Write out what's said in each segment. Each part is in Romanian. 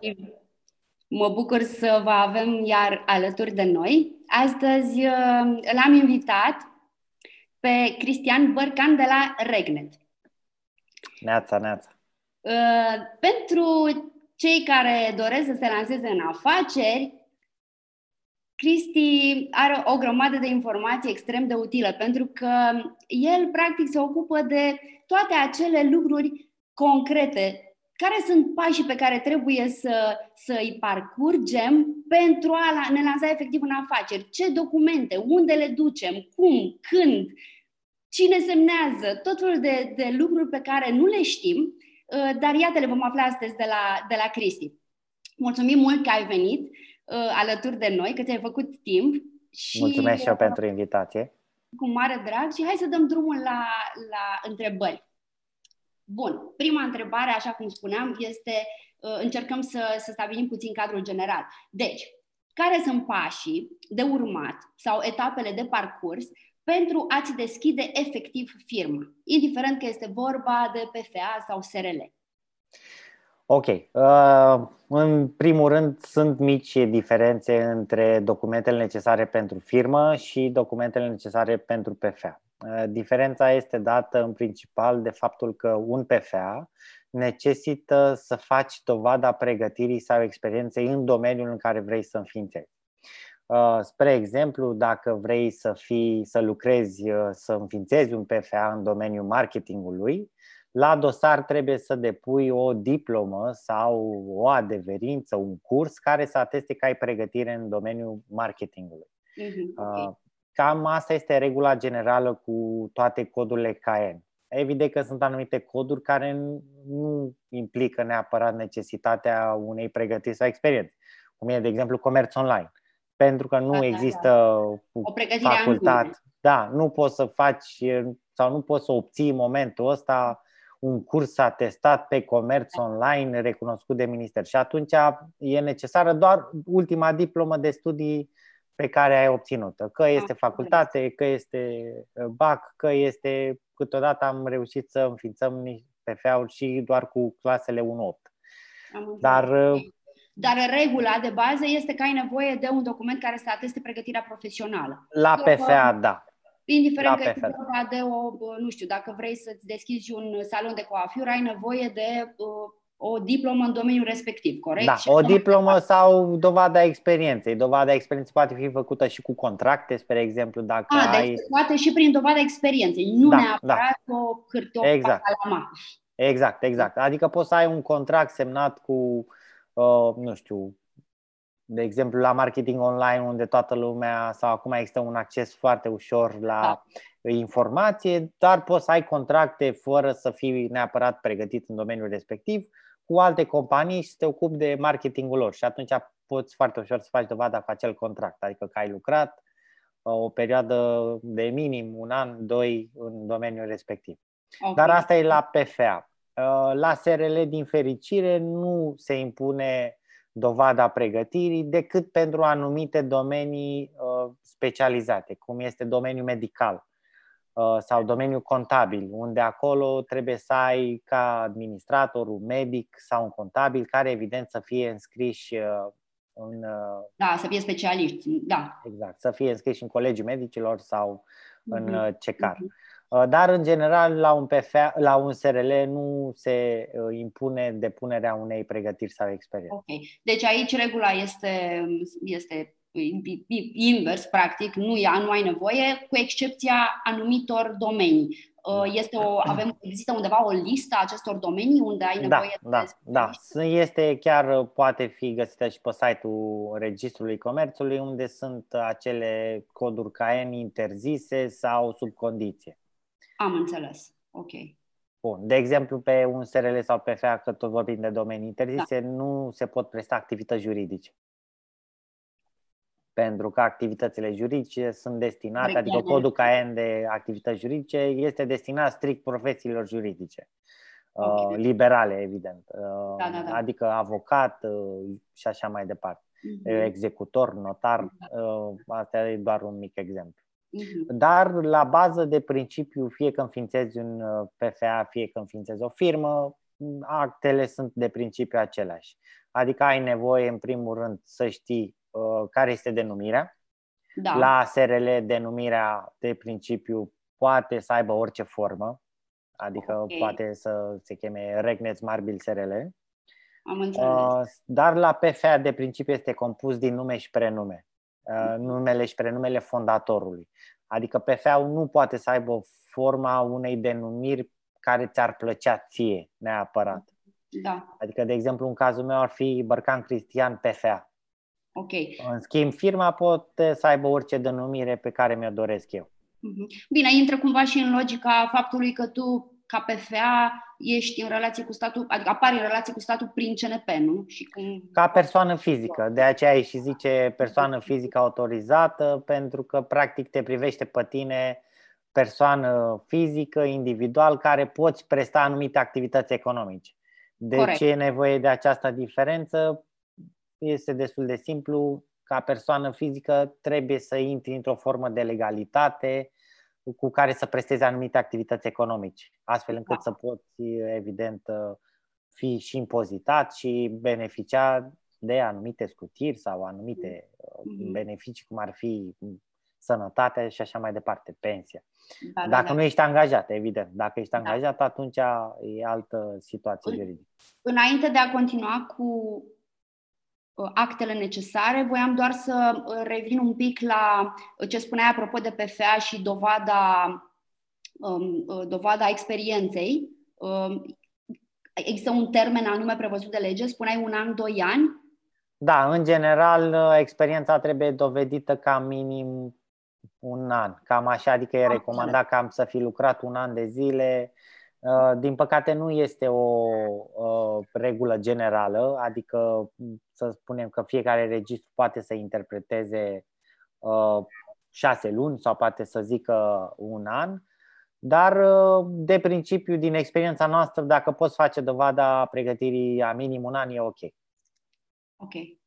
Neața. Și mă bucur să vă avem iar alături de noi. Astăzi uh, l-am invitat pe Cristian Bărcan de la Regnet. Neața, neața. Uh, pentru cei care doresc să se lanseze în afaceri, Cristi are o grămadă de informații extrem de utile pentru că el practic se ocupă de toate acele lucruri concrete care sunt pașii pe care trebuie să, să îi parcurgem pentru a ne lansa efectiv în afaceri? Ce documente? Unde le ducem? Cum? Când? Cine semnează? Tot felul de, de lucruri pe care nu le știm, uh, dar iată le vom afla astăzi de la, de la Cristi. Mulțumim mult că ai venit uh, alături de noi, că ți-ai făcut timp. Și, Mulțumesc și eu pentru invitație. Cu mare drag și hai să dăm drumul la, la întrebări. Bun, prima întrebare, așa cum spuneam, este uh, încercăm să, să stabilim puțin cadrul general. Deci, care sunt pașii de urmat sau etapele de parcurs pentru a-ți deschide efectiv firma, indiferent că este vorba de PFA sau SRL? Ok. Uh, în primul rând, sunt mici diferențe între documentele necesare pentru firmă și documentele necesare pentru PFA. Uh, diferența este dată în principal de faptul că un PFA necesită să faci dovada pregătirii sau experienței în domeniul în care vrei să înființezi. Uh, spre exemplu, dacă vrei să, fii, să lucrezi, uh, să înființezi un PFA în domeniul marketingului, la dosar trebuie să depui o diplomă sau o adeverință, un curs care să ateste că ai pregătire în domeniul marketingului. Mm-hmm, okay. Cam asta este regula generală cu toate codurile KN. Evident că sunt anumite coduri care nu implică neapărat necesitatea unei pregătiri sau experiențe, cum e, de exemplu, comerț online. Pentru că nu da, există da, da. facultate. Da, nu poți să faci sau nu poți să obții în momentul ăsta un curs atestat pe comerț da. online recunoscut de minister. Și atunci e necesară doar ultima diplomă de studii pe care ai obținut-o. Că este facultate, că este uh, BAC, că este... Câteodată am reușit să înființăm PFA-uri și doar cu clasele 1-8. Dar uh, dar regula de bază este că ai nevoie de un document care să ateste pregătirea profesională. La PFA, da. Indiferent La că PFA. e vorba de o, nu știu, dacă vrei să-ți deschizi un salon de coafură, ai nevoie de uh, o diplomă în domeniul respectiv, corect? Da, și o diplomă sau dovada experienței. Dovada experienței poate fi făcută și cu contracte, spre exemplu, dacă A, ai... deci poate și prin dovada experienței, nu da, neapărat da. o hârtie exact. Exact, exact. Adică poți să ai un contract semnat cu, uh, nu știu, de exemplu, la marketing online, unde toată lumea, sau acum există un acces foarte ușor la da. informație, dar poți să ai contracte fără să fii neapărat pregătit în domeniul respectiv cu alte companii și să te ocupi de marketingul lor și atunci poți foarte ușor să faci dovada cu acel contract, adică că ai lucrat uh, o perioadă de minim un an, doi în domeniul respectiv. Okay. Dar asta e la PFA. Uh, la SRL, din fericire, nu se impune dovada pregătirii decât pentru anumite domenii uh, specializate, cum este domeniul medical Uh, sau domeniul contabil, unde acolo trebuie să ai ca administrator un medic sau un contabil care evident să fie înscriși uh, în... Uh, da, să fie specialiști, da. Exact, să fie înscriși în colegii medicilor sau în uh-huh. CECAR. Uh-huh. Dar, în general, la un, PFA, la un SRL nu se impune depunerea unei pregătiri sau experiențe. Ok. Deci aici regula este, este invers, practic, nu, ia, nu ai nevoie, cu excepția anumitor domenii. Uh, este o, avem, există undeva o listă a acestor domenii unde ai da, nevoie da, de Da, da. Este chiar, poate fi găsită și pe site-ul Registrului Comerțului, unde sunt acele coduri KN interzise sau sub condiție. Am înțeles. Ok. Bun. De exemplu, pe un SRL sau pe FA, că tot vorbim de domenii interzise, da. nu se pot presta activități juridice pentru că activitățile juridice sunt destinate, Regale. adică codul KN de activități juridice este destinat strict profesiilor juridice, okay. uh, liberale, evident, uh, da, da, da. adică avocat uh, și așa mai departe, uh-huh. executor, notar, uh, asta e doar un mic exemplu. Uh-huh. Dar la bază de principiu, fie că înființezi un uh, PFA, fie că înființezi o firmă, actele sunt de principiu aceleași. Adică ai nevoie, în primul rând, să știi uh, care este denumirea. Da. La SRL, denumirea de principiu poate să aibă orice formă, adică okay. poate să se cheme Regneț Marbil SRL. Am înțeles. Uh, dar la PFA, de principiu, este compus din nume și prenume. Uh, numele și prenumele fondatorului. Adică PFA-ul nu poate să aibă forma unei denumiri care ți-ar plăcea ție neapărat. Da. Adică, de exemplu, în cazul meu ar fi Bărcan Cristian PFA. Ok. În schimb, firma poate să aibă orice denumire pe care mi-o doresc eu. Mhm. Bine, intră cumva și în logica faptului că tu, ca PFA, ești în relație cu statul, adică apari în relație cu statul prin CNP, nu? Și cum... Ca persoană fizică. De aceea și zice persoană fizică autorizată, pentru că practic te privește pe tine persoană fizică, individual, care poți presta anumite activități economice. De Corect. ce e nevoie de această diferență? Este destul de simplu. Ca persoană fizică trebuie să intri într-o formă de legalitate cu care să prestezi anumite activități economice, astfel încât da. să poți, evident, fi și impozitat și beneficia de anumite scutiri sau anumite mm-hmm. beneficii, cum ar fi sănătatea și așa mai departe, pensia. Da, da, Dacă da, nu ești angajat, evident. Dacă ești da. angajat, da. atunci e altă situație juridică. Înainte de a continua cu uh, actele necesare, voiam doar să uh, revin un pic la uh, ce spuneai apropo de PFA și dovada, um, dovada experienței. Um, există un termen anume prevăzut de lege, spuneai un an, doi ani? Da, în general, experiența trebuie dovedită ca minim un an, cam așa, adică e recomandat cam să fi lucrat un an de zile. Uh, din păcate nu este o uh, regulă generală, adică să spunem că fiecare registru poate să interpreteze uh, șase luni sau poate să zică un an, dar de principiu, din experiența noastră, dacă poți face dovada pregătirii a minim un an, e ok. Ok.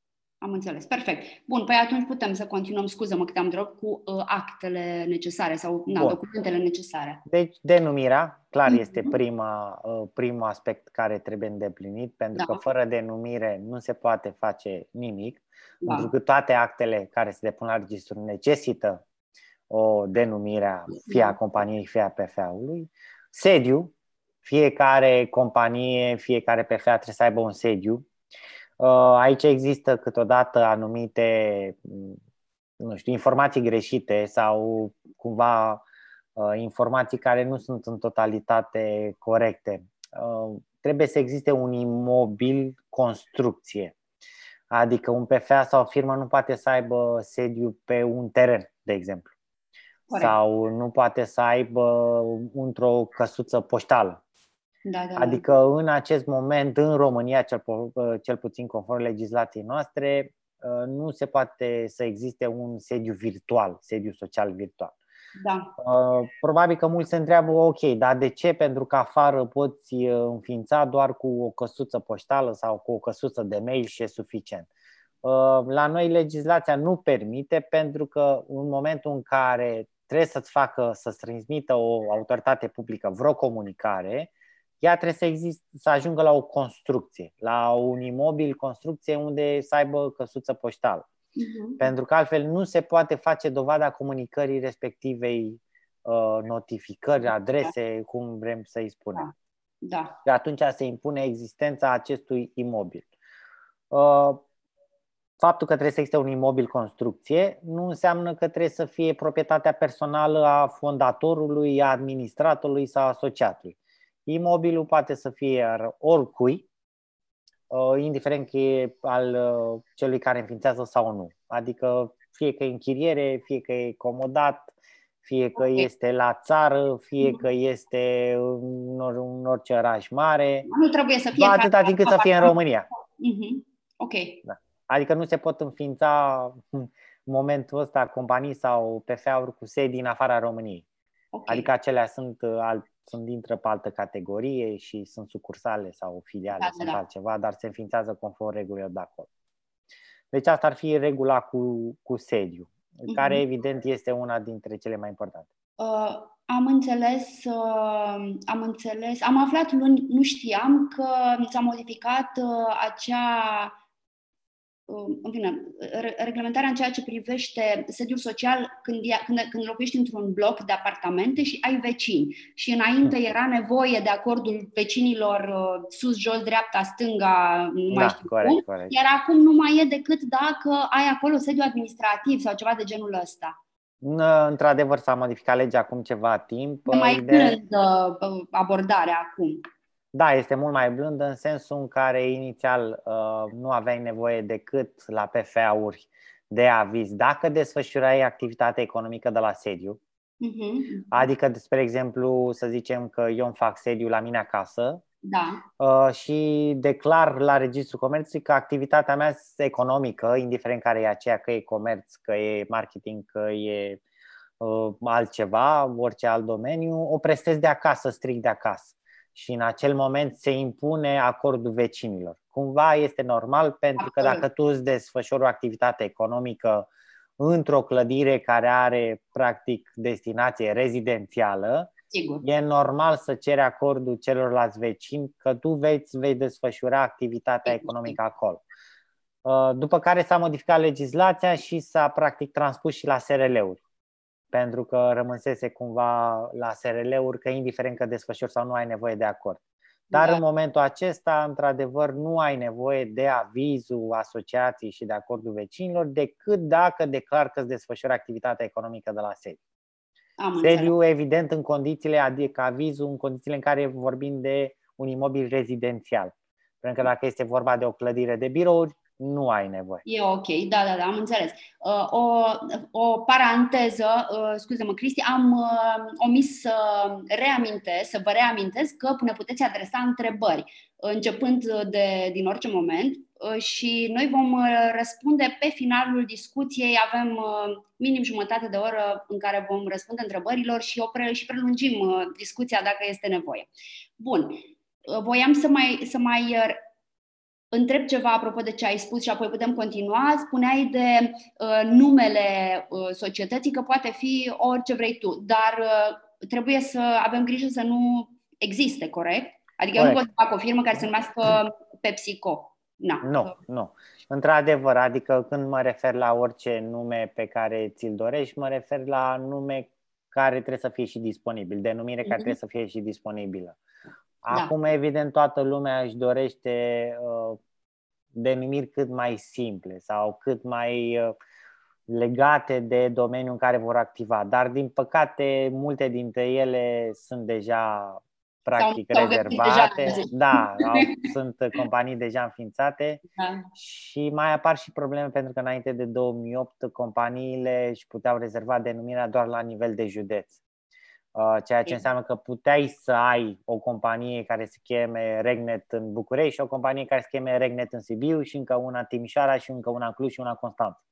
Am înțeles. Perfect. Bun, păi atunci putem să continuăm, scuză-mă că te-am drog, cu uh, actele necesare sau na, documentele necesare. Deci, denumirea, clar, este mhm. prima, uh, primul aspect care trebuie îndeplinit, pentru da. că fără denumire nu se poate face nimic, da. pentru că toate actele care se depun la registru necesită o denumire fie a da. companiei, fie a PFA-ului. Sediu, fiecare companie, fiecare PFA trebuie să aibă un sediu Uh, aici există câteodată anumite, mm, nu știu, informații greșite sau cumva uh, informații care nu sunt în totalitate corecte. Uh, trebuie să existe un imobil construcție. Adică un PFA sau o firmă nu poate să aibă sediu pe un teren, de exemplu. Corect. Sau nu poate să aibă într-o căsuță poștală. Da, da, adică în acest moment, în România, cel, cel puțin conform legislației noastre, uh, nu se poate să existe un sediu virtual, sediu social virtual. Da. Uh, probabil că mulți se întreabă, ok, dar de ce? Pentru că afară poți uh, înființa doar cu o căsuță poștală sau cu o căsuță de mail și e suficient. La noi legislația nu permite pentru că în momentul în care trebuie să-ți facă, să-ți transmită o autoritate publică vreo comunicare, ea trebuie să, exist, să ajungă la o construcție, la un imobil, construcție unde să aibă căsuță poștală. Uh-huh. Pentru că altfel nu se poate face dovada comunicării respectivei uh, notificări, adrese, da. cum vrem să-i spunem. Da. da. Și atunci se impune existența acestui imobil. Uh, faptul că trebuie să existe un imobil construcție nu înseamnă că trebuie să fie proprietatea personală a fondatorului, a administratorului sau asociatului. Imobilul poate să fie oricui, uh, indiferent că e al uh, celui care înființează sau nu. Adică fie că e închiriere, fie că e comodat, fie că okay. este la țară, fie că este în orice oraș mare. Nu trebuie să fie. Atâta timp cât să fie în România. Uh-huh. Ok. Da. Adică nu se pot înființa în momentul ăsta companii sau PFA-uri cu sedii în afara României. Okay. Adică acelea sunt uh, alt, sunt intră pe altă categorie și sunt sucursale sau filiale, da, sunt da. altceva, dar se înființează conform regulilor de acolo. Deci asta ar fi regula cu, cu sediu, uh-huh. care evident este una dintre cele mai importante. Uh, Am înțeles, uh, am înțeles, am aflat luni, nu știam că s-a modificat uh, acea Um, în fine, reglementarea în ceea ce privește sediul social când, când, când locuiești într-un bloc de apartamente și ai vecini. Și înainte hmm. era nevoie de acordul vecinilor uh, sus, jos, dreapta, stânga, nu mai da, știu corect, cum, corect. iar acum nu mai e decât dacă ai acolo sediu administrativ sau ceva de genul ăsta. Într-adevăr s-a modificat legea acum ceva timp. mai de... blândă uh, abordarea acum. Da, este mult mai blândă în sensul în care inițial uh, nu aveai nevoie decât la PFA-uri de aviz dacă desfășurai activitatea economică de la sediu. Uh-huh. Adică, spre exemplu, să zicem că eu îmi fac sediu la mine acasă da. uh, și declar la Registrul Comerțului că activitatea mea economică, indiferent care e aceea, că e comerț, că e marketing, că e uh, altceva, orice alt domeniu, o prestez de acasă, strict de acasă și în acel moment se impune acordul vecinilor. Cumva este normal pentru că dacă tu îți desfășori o activitate economică într-o clădire care are practic destinație rezidențială, Sigur. e normal să ceri acordul celorlalți vecini că tu vei, vei desfășura activitatea economică acolo. Uh, după care s-a modificat legislația și s-a practic transpus și la SRL-uri pentru că rămânsese cumva la SRL-uri că indiferent că desfășori sau nu ai nevoie de acord. Dar da. în momentul acesta, într-adevăr, nu ai nevoie de avizul asociației și de acordul vecinilor decât dacă declar că îți desfășori activitatea economică de la sediu. Am sediu, evident, în condițiile, adică avizul în condițiile în care vorbim de un imobil rezidențial. Pentru că dacă este vorba de o clădire de birouri, nu ai nevoie. E ok, da, da, da, am înțeles. Uh, o, o paranteză, uh, scuze-mă, Cristi, am uh, omis să reamintesc, să vă reamintesc că ne puteți adresa întrebări începând de, din orice moment și noi vom răspunde pe finalul discuției. Avem minim jumătate de oră în care vom răspunde întrebărilor și, o pre, și prelungim discuția dacă este nevoie. Bun. Voiam să mai, să mai întreb ceva apropo de ce ai spus și apoi putem continua. Spuneai de uh, numele uh, societății, că poate fi orice vrei tu, dar uh, trebuie să avem grijă să nu existe, corect? Adică corect. eu nu pot să fac o firmă care se numească PepsiCo. Na. Nu, nu. Într-adevăr, adică când mă refer la orice nume pe care ți-l dorești, mă refer la nume care trebuie să fie și disponibil, denumire mm-hmm. care trebuie să fie și disponibilă. Da. Acum, da. evident, toată lumea își dorește uh, denumiri cât mai simple sau cât mai uh, legate de domeniul în care vor activa. Dar, din păcate, multe dintre ele sunt deja practic sau, rezervate. Deja, da, au, sunt companii deja înființate da. și mai apar și probleme pentru că înainte de 2008 companiile își puteau rezerva denumirea doar la nivel de județ. Uh, ceea ce înseamnă că puteai să ai o companie care se cheme Regnet în București și o companie care se cheme Regnet în Sibiu și încă una în Timișoara și încă una în Cluj și una în Constanța.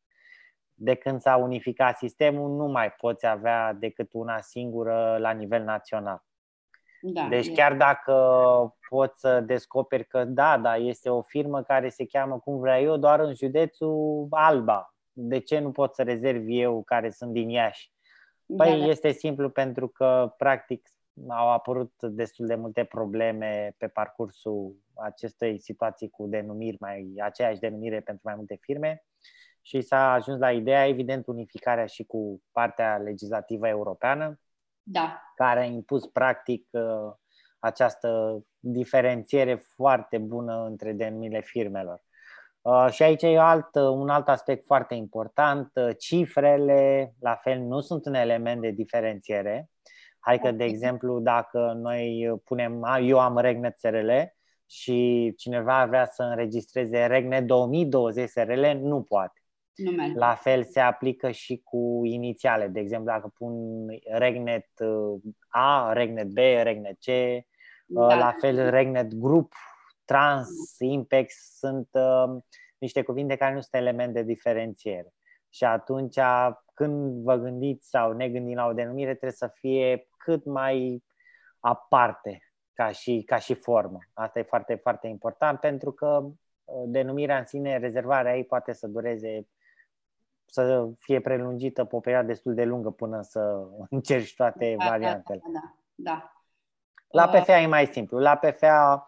De când s-a unificat sistemul, nu mai poți avea decât una singură la nivel național. Da, deci chiar dacă poți să descoperi că da, da, este o firmă care se cheamă cum vreau eu, doar în județul Alba. De ce nu pot să rezervi eu care sunt din Iași? Păi da, da. este simplu pentru că, practic, au apărut destul de multe probleme pe parcursul acestei situații cu denumiri, mai aceeași denumire pentru mai multe firme și s-a ajuns la ideea, evident, unificarea și cu partea legislativă europeană, da. care a impus, practic, uh, această diferențiere foarte bună între denumirile firmelor. Uh, și aici e alt, uh, un alt aspect foarte important. Uh, cifrele, la fel, nu sunt un element de diferențiere. Hai că, de exemplu, dacă noi punem, eu am Regnet SRL și cineva vrea să înregistreze Regnet 2020 SRL, nu poate. Numele. La fel se aplică și cu inițiale. De exemplu, dacă pun Regnet A, Regnet B, Regnet C, da. la fel Regnet Group trans, impex sunt uh, niște cuvinte care nu sunt element de diferențiere. Și atunci, când vă gândiți sau ne gândim la o denumire, trebuie să fie cât mai aparte ca și, ca și formă. Asta e foarte, foarte important pentru că uh, denumirea în sine, rezervarea ei poate să dureze să fie prelungită pe o perioadă destul de lungă până să încerci toate da, variantele. Da, da, da. La PFA e mai simplu. La PFA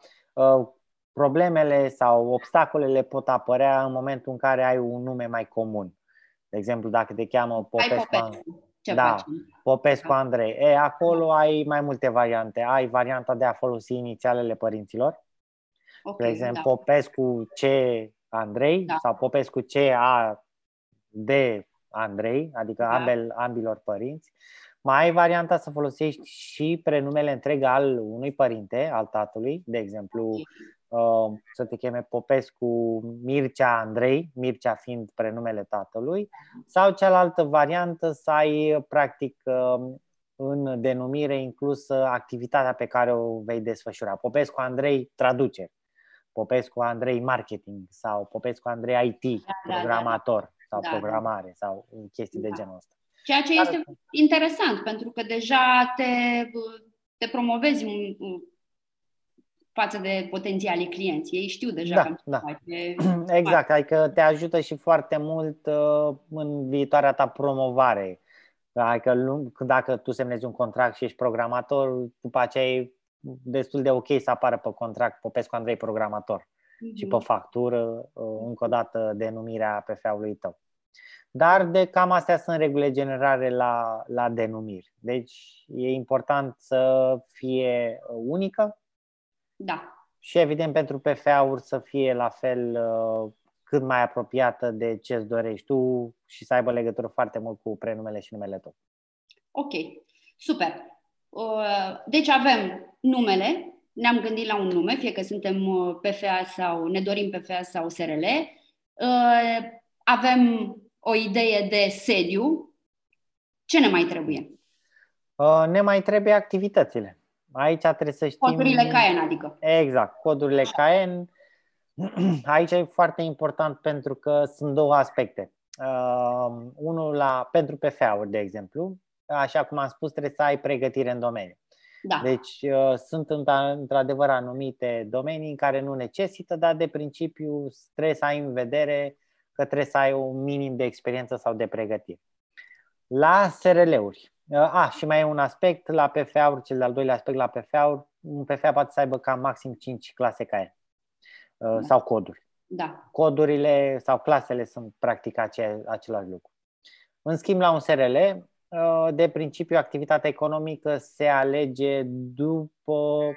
problemele sau obstacolele pot apărea în momentul în care ai un nume mai comun. De exemplu, dacă te cheamă Popescu, Ce da, facem? Popescu Da. Andrei. E, acolo ai mai multe variante. Ai varianta de a folosi inițialele părinților, Ok, de exemplu, da. Popescu C. Andrei Da. sau Popescu C. A. D. Andrei, adică Da. ambel, ambilor părinți. Mai ai varianta să folosești și prenumele întreg al unui părinte, al tatălui, de exemplu, uh, să te cheme Popescu Mircea Andrei, Mircea fiind prenumele tatălui, sau cealaltă variantă să ai practic uh, în denumire inclusă activitatea pe care o vei desfășura. Popescu Andrei traduce, Popescu Andrei marketing sau Popescu Andrei IT, da, da. programator sau Da, da. programare sau chestii de Da. genul ăsta. Ceea ce Dar- este interesant, pentru că deja te, te promovezi în- în- față de potențialii clienți. Ei știu deja Da, că da. face... Exact, adică te ajută și foarte mult uh, în viitoarea ta promovare. Adică lu- dacă tu semnezi un contract și ești programator, după aceea e destul de ok să apară pe contract Popescu Andrei programator și pe factură, uh, încă o dată, denumirea PFA-ului tău. Dar de cam astea sunt regulile generale la, la denumiri. Deci e important să fie uh, unică Da, și evident pentru PFA-uri să fie la fel uh, cât mai apropiată de ce îți dorești tu și să aibă legătură foarte mult cu prenumele și numele tău. ok, super. Uh, Deci avem numele, ne-am gândit la un nume, fie că suntem uh, PFA sau ne dorim PFA sau SRL. Uh, Avem o idee de sediu. Ce ne mai trebuie? Uh, Ne mai trebuie activitățile. Aici trebuie să știm... Codurile CAEN, adică. Exact, codurile CAEN. Aici e foarte important pentru că sunt două aspecte. Uh, unul la, pentru PFA-uri, de exemplu, așa cum am spus, trebuie să ai pregătire în domeniu. Da, Deci uh, sunt într- într-adevăr anumite domenii în care nu necesită, dar de principiu trebuie să ai în vedere că trebuie să ai un minim de experiență sau de pregătire. La SRL-uri, uh, a, și mai e un aspect la PFA-uri, cel de-al doilea aspect la PFA-uri, un PFA poate să aibă cam maxim 5 clase CAE uh, sau coduri. da, Codurile sau clasele sunt practic ace- același lucru. În schimb, la un SRL, uh, de principiu, activitatea economică se alege după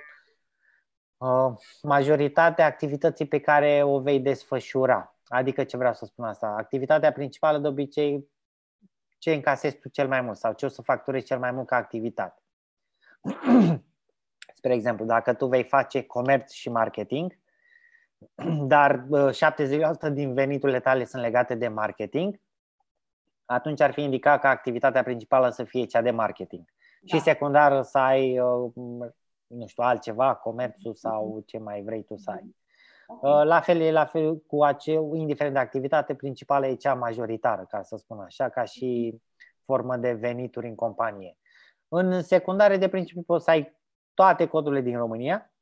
uh, majoritatea activității pe care o vei desfășura. Adică ce vreau să spun asta? Activitatea principală de obicei ce încasezi tu cel mai mult sau ce o să facturezi cel mai mult ca activitate. Spre exemplu, dacă tu vei face comerț și marketing, dar uh, 70% din veniturile tale sunt legate de marketing, atunci ar fi indicat ca activitatea principală să fie cea de marketing. Da. Și secundară să ai, uh, nu știu, altceva, comerțul sau ce mai vrei tu să ai. Uh, La fel e la fel cu acel, indiferent de activitate, principală e cea majoritară, ca să spun așa, ca și formă de venituri în companie. În secundare, de principiu, poți să ai toate codurile din România,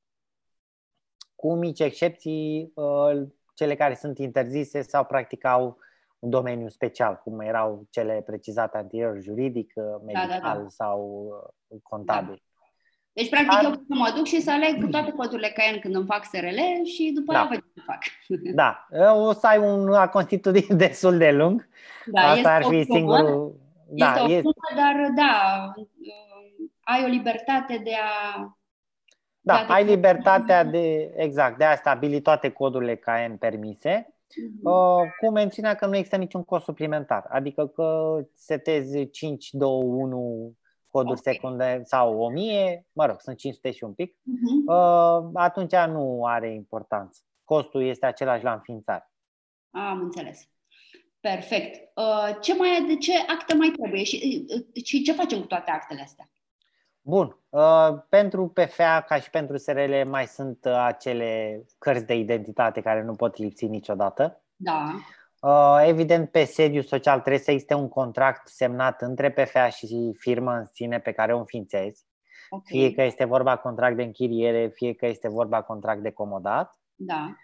cu mici excepții, uh, cele care sunt interzise sau practic au un domeniu special, cum erau cele precizate anterior, juridic, uh, medical da, da. sau uh, contabil. Deci, practic, Dar- eu pot să mă duc și să aleg toate codurile CAEN când îmi fac SRL și după Da. aia văd ce fac. Da, o să ai un constitutiv destul de lung. Da, Asta este ar o fi probă, singurul. Da, este o e, probă, dar da, ai o libertate de a... da, toate ai codurile. libertatea de, exact, de a stabili toate codurile KN permise, uh, cu mențiunea că nu există niciun cost suplimentar. Adică că setezi 5, 2, 1 coduri Ok. secunde sau 1000, mă rog, sunt 500 și un pic, Mhm. uh, atunci nu are importanță. Costul este același la înființare. Am înțeles. Perfect. Uh, Ce mai, de ce acte mai trebuie și, uh, și ce facem cu toate actele astea? Bun. Uh, pentru PFA, ca și pentru SRL, mai sunt uh, acele cărți de identitate care nu pot lipsi niciodată. Da, Uh, Evident, pe sediu social trebuie să existe un contract semnat între PFA și firmă în sine pe care o înființezi. ok. Fie că este vorba contract de închiriere, fie că este vorba contract de comodat. Da,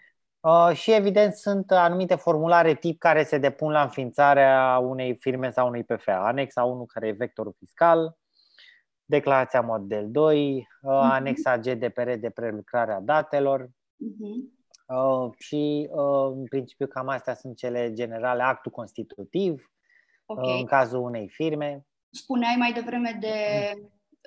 Uh, și evident sunt anumite formulare tip care se depun la înființarea unei firme sau unui PFA. Anexa 1 care e vectorul fiscal, declarația model 2, uh, uh-huh. anexa GDPR de prelucrare a datelor uh-huh. Uh, și uh, în principiu cam astea sunt cele generale, actul constitutiv okay. uh, în cazul unei firme. Spuneai mai devreme de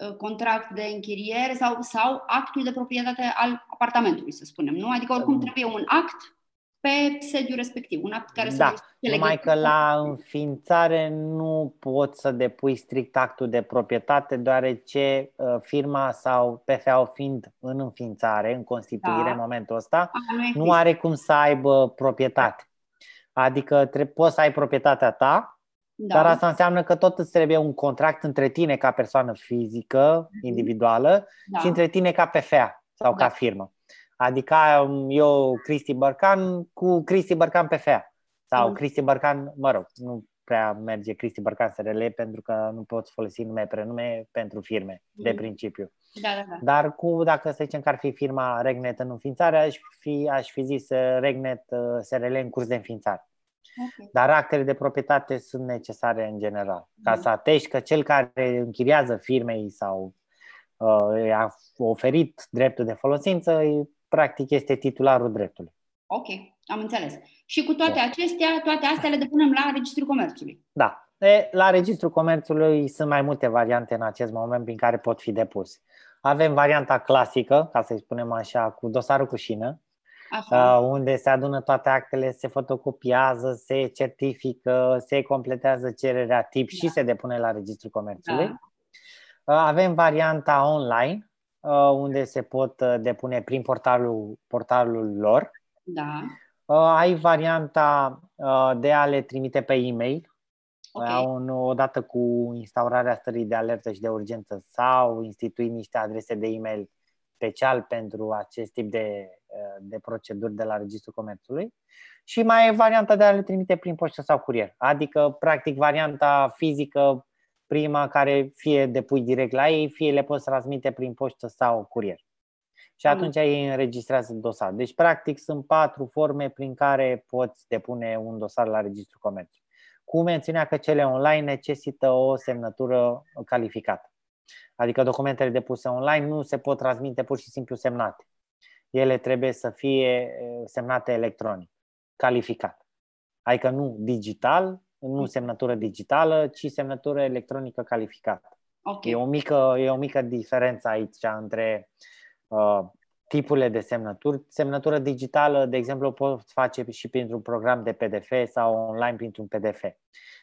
uh, contract de închiriere sau, sau actul de proprietate al apartamentului, să spunem, nu? Adică oricum trebuie un act pe sediul respectiv, un act care da, să numai că la înființare nu poți să depui strict actul de proprietate, deoarece uh, firma sau PFA fiind în înființare, în constituire da. în momentul ăsta, A, nu, nu are cum să aibă proprietate. Adică trebuie, poți să ai proprietatea ta, da. dar asta înseamnă că tot îți trebuie un contract între tine ca persoană fizică, mhm. individuală, da. și între tine ca PFA sau da. ca firmă. Adică eu, Cristi Bărcan, cu Cristi Bărcan pe FEA. Sau mm. Cristi Bărcan, mă rog, nu prea merge Cristi Bărcan SRL pentru că nu poți folosi nume prenume pentru firme, mm. de principiu. Da, da, da. Dar cu, dacă să zicem că ar fi firma Regnet în înființare, aș fi, aș fi zis uh, Regnet uh, SRL în curs de înființare. Okay. Dar actele de proprietate sunt necesare în general. Ca mm. să atești că cel care închiriază firmei sau uh, a oferit dreptul de folosință practic este titularul dreptului. Ok, am înțeles. Și cu toate da. acestea, toate astea le depunem la Registrul Comerțului. Da. E, la Registrul Comerțului sunt mai multe variante în acest moment prin care pot fi depuse. Avem varianta clasică, ca să-i spunem așa, cu dosarul cu șină, Așa. Uh, unde se adună toate actele, se fotocopiază, se certifică, se completează cererea tip da. și se depune la Registrul Comerțului. Da. Uh, avem varianta online, Uh, unde se pot uh, depune prin portalul, portalul lor. Da. Uh, ai varianta de a le trimite pe e-mail, okay. un, odată cu instaurarea stării de alertă și de urgență sau institui niște adrese de e-mail special pentru acest tip de, de proceduri de la Registrul Comerțului. Și mai e varianta de a le trimite prin poștă sau curier. Adică, practic, varianta fizică prima care fie depui direct la ei, fie le poți transmite prin poștă sau curier. Și mm. atunci ei înregistrează dosar. Deci, practic, sunt patru forme prin care poți depune un dosar la Registrul Comerțului. Cu mențiunea că cele online necesită o semnătură calificată. Adică documentele depuse online nu se pot transmite pur și simplu semnate. Ele trebuie să fie semnate electronic, calificat. Adică nu digital, nu semnătură digitală, ci semnătură electronică calificată. Okay. E, o mică, e o mică diferență aici între uh, tipurile de semnături. Semnătură digitală, de exemplu, poți face și printr-un program de PDF sau online printr-un PDF.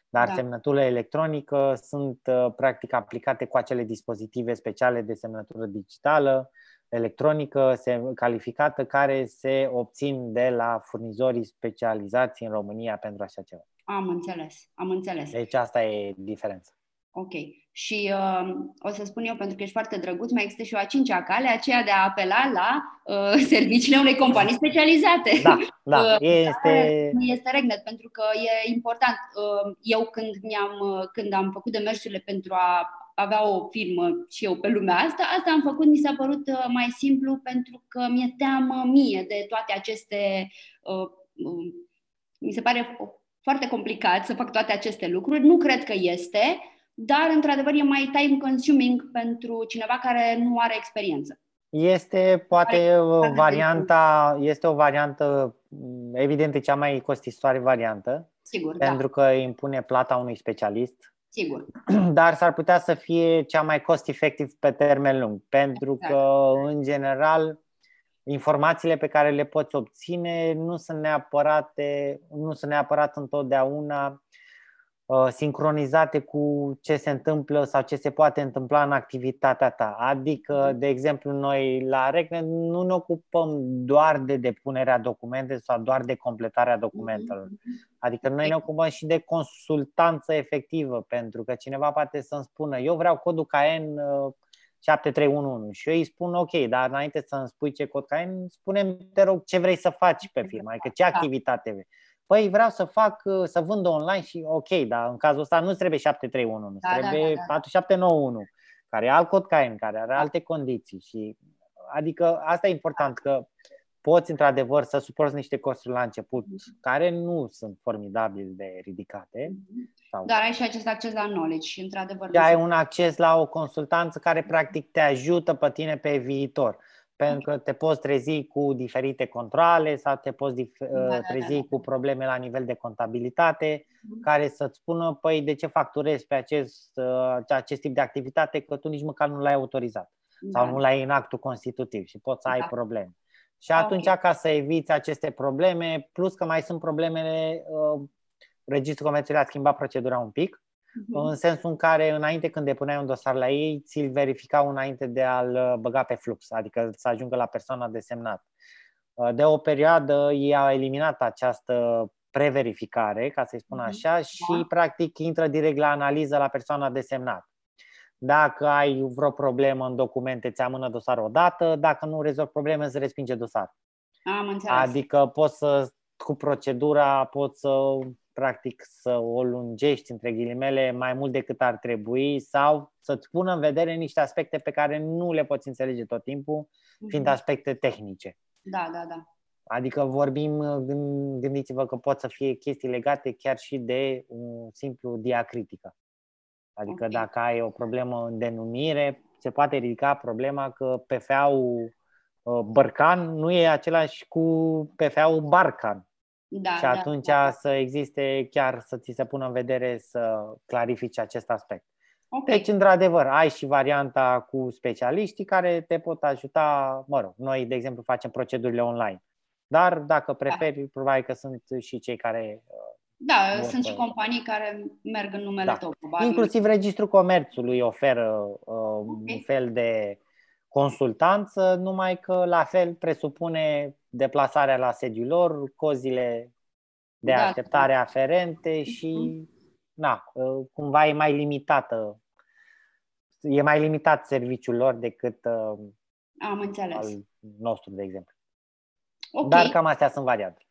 Dar da. semnătura electronică sunt uh, practic aplicate cu acele dispozitive speciale de semnătură digitală, electronică calificată, care se obțin de la furnizorii specializați în România pentru așa ceva. Am înțeles, am înțeles. Deci asta e diferența. Ok. Și uh, o să spun eu, pentru că ești foarte drăguț, mai există și o a cincea cale, aceea de a apela la uh, serviciile unei companii specializate. Da, da, uh, este... Este regnet, pentru că e important. Uh, eu când, mi-am, uh, când am făcut demersurile pentru a avea o firmă și eu pe lumea asta, asta am făcut, mi s-a părut uh, mai simplu pentru că mi-e teamă mie de toate aceste uh, uh, mi se pare foarte complicat să fac toate aceste lucruri. Nu cred că este, dar într-adevăr e mai time consuming pentru cineva care nu are experiență. Este poate o varianta, este o variantă, evident, e cea mai costisitoare variantă. Sigur, Pentru da. că impune plata unui specialist. Sigur. Dar s-ar putea să fie cea mai cost efectiv pe termen lung. Pentru exact. că, în general, informațiile pe care le poți obține nu sunt neapărat, nu sunt neapărat întotdeauna uh, sincronizate cu ce se întâmplă sau ce se poate întâmpla în activitatea ta. Adică, mhm. de exemplu, noi la RECNE nu ne ocupăm doar de depunerea documentelor sau doar de completarea documentelor. Mhm. Adică noi ne ocupăm și de consultanță efectivă, pentru că cineva poate să-mi spună, eu vreau codul KN 7311 și eu îi spun ok, dar înainte să-mi spui ce cod cain, spune te rog ce vrei să faci pe firmă, adică ce da. activitate vrei. Păi vreau să fac, să vând online și ok, dar în cazul ăsta nu trebuie 7311, da, trebuie da, da, da. 4791, care e alt cod cain, care are alte condiții și adică asta e important că poți într-adevăr să suporți niște costuri la început care nu sunt formidabil de ridicate. Sau... Dar ai și acest acces la knowledge și într-adevăr... ai un acces la o consultanță care practic te ajută pe tine pe viitor. Pentru că te poți trezi cu diferite controle sau te poți dif- da, da, trezi da, da. cu probleme la nivel de contabilitate mm-hmm. care să-ți spună, păi de ce facturezi pe acest, uh, acest tip de activitate că tu nici măcar nu l-ai autorizat da. sau nu l-ai în actul constitutiv și poți să ai da. probleme. Și atunci, okay. ca să eviți aceste probleme, plus că mai sunt problemele, uh, Registrul Comerțului a schimbat procedura un pic, uh-huh. În sensul în care, înainte când depuneai un dosar la ei, ți-l verificau înainte de a-l uh, băga pe flux, adică să ajungă la persoana desemnată. Uh, de o perioadă, ei au eliminat această preverificare, ca să-i spun uh-huh. așa, și da. practic intră direct la analiză la persoana desemnată. Dacă ai vreo problemă în documente, ți amână dosarul odată, dacă nu rezolvi probleme, îți respinge dosarul. Am înțeles. Adică poți să, cu procedura, poți să practic să o lungești între ghilimele mai mult decât ar trebui sau să-ți pună în vedere niște aspecte pe care nu le poți înțelege tot timpul, fiind mhm. aspecte tehnice. Da, da, da. Adică vorbim, gândiți-vă că pot să fie chestii legate chiar și de un simplu diacritică. Adică okay. dacă ai o problemă în denumire, se poate ridica problema că PFA-ul uh, Bărcan nu e același cu PFA-ul Barcan. Da, și da, atunci da, da. să existe chiar să ți se pună în vedere să clarifici acest aspect. Okay. Deci, într-adevăr, ai și varianta cu specialiștii care te pot ajuta. Mă rog, noi, de exemplu, facem procedurile online. Dar, dacă da. preferi, da. probabil că sunt și cei care uh, da, Bun, sunt și companii care merg în numele da. tău, probabil. Inclusiv Registrul Comerțului oferă uh, okay. un fel de consultanță, numai că la fel presupune deplasarea la sediul lor, cozile de da, așteptare da. aferente și uh-huh. na, uh, cumva e mai limitată e mai limitat serviciul lor decât uh, Am înțeles. al nostru, de exemplu. Okay. Dar cam astea sunt variante.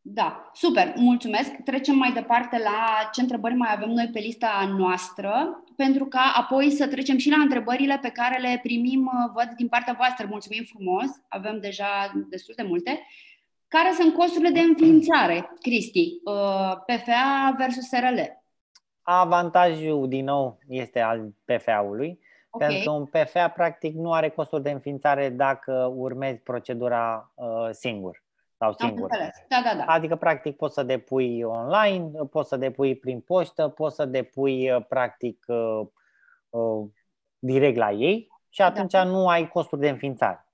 Da, super, mulțumesc. Trecem mai departe la ce întrebări mai avem noi pe lista noastră, pentru ca apoi să trecem și la întrebările pe care le primim, uh, văd, din partea voastră. Mulțumim frumos, avem deja destul de multe. Care sunt costurile de înființare, Cristi, uh, PFA versus SRL? Avantajul, din nou, este al PFA-ului, okay. pentru că un PFA practic nu are costuri de înființare dacă urmezi procedura uh, singur sau singur. Da, da, da. Adică, practic, poți să depui online, poți să depui prin poștă, poți să depui, uh, practic, uh, uh, direct la ei și atunci da. nu ai costuri de înființare.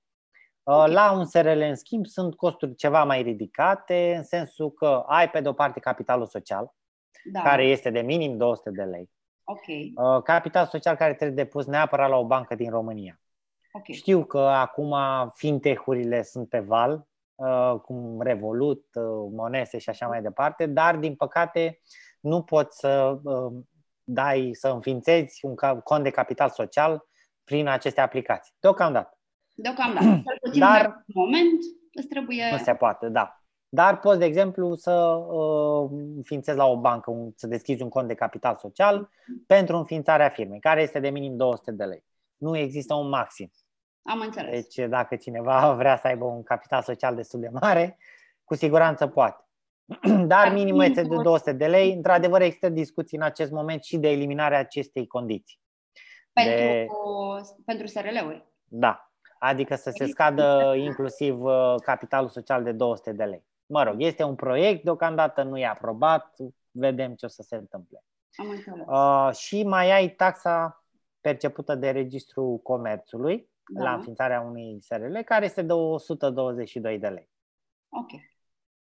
Okay. La un SRL, în schimb, sunt costuri ceva mai ridicate, în sensul că ai, pe de-o parte, capitalul social, da. care este de minim 200 de lei. Okay. Capital social care trebuie depus neapărat la o bancă din România. Okay. Știu că acum fintech-urile sunt pe val, Uh, cum Revolut, uh, Monese și așa mai departe, dar din păcate nu poți să uh, dai, să înființezi un cont de capital social prin aceste aplicații. Deocamdată. Deocamdată. dar în moment îți trebuie... Nu se poate, da. Dar poți, de exemplu, să uh, înființezi la o bancă, un, să deschizi un cont de capital social pentru înființarea firmei, care este de minim 200 de lei. Nu există un maxim. Am înțeles. Deci dacă cineva vrea să aibă un capital social destul de mare, cu siguranță poate. Dar minimul este de 200 de lei. Într-adevăr, există discuții în acest moment și de eliminarea acestei condiții. Pentru, de... pentru SRL-uri. Da. Adică să se scadă inclusiv uh, capitalul social de 200 de lei. Mă rog, este un proiect, deocamdată nu e aprobat, vedem ce o să se întâmple. Am înțeles. Uh, și mai ai taxa percepută de Registrul Comerțului, da. la înființarea unui SRL, care este de 122 de lei. Ok.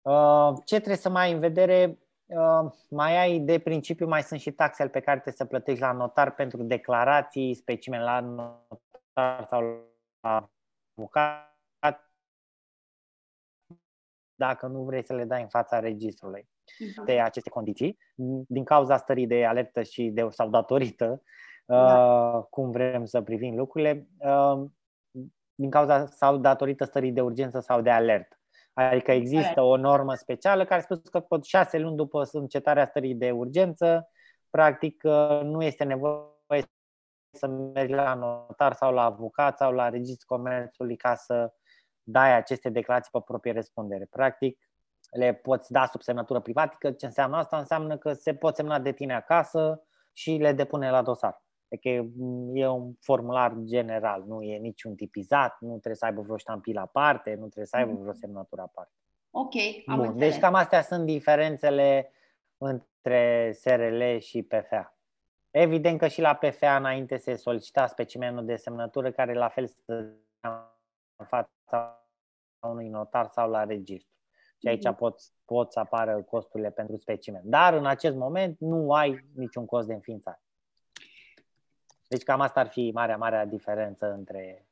Uh, ce trebuie să mai ai în vedere? Uh, mai ai de principiu, mai sunt și taxele pe care trebuie să plătești la notar pentru declarații, specimen la notar sau la avocat, dacă nu vrei să le dai în fața registrului uh-huh. de aceste condiții, din cauza stării de alertă și de, sau datorită da. Uh, cum vrem să privim lucrurile, uh, din cauza sau datorită stării de urgență sau de alert. Adică există o normă specială care spune că pot șase luni după încetarea stării de urgență, practic uh, nu este nevoie să mergi la notar sau la avocat sau la registrul comerțului ca să dai aceste declarații pe proprie răspundere. Practic, le poți da sub semnătură privatică. Ce înseamnă asta? Înseamnă că se pot semna de tine acasă și le depune la dosar. Adică e un formular general, nu e niciun tipizat, nu trebuie să aibă vreo ștampilă aparte, nu trebuie să aibă vreo semnătură aparte. Ok, am Bun. Deci cam astea sunt diferențele între SRL și PFA. Evident că și la PFA înainte se solicita specimenul de semnătură care la fel stă în fața unui notar sau la registru. Și aici mhm. pot, pot să apară costurile pentru specimen. Dar în acest moment nu ai niciun cost de înființare. Deci cam asta ar fi marea, marea diferență între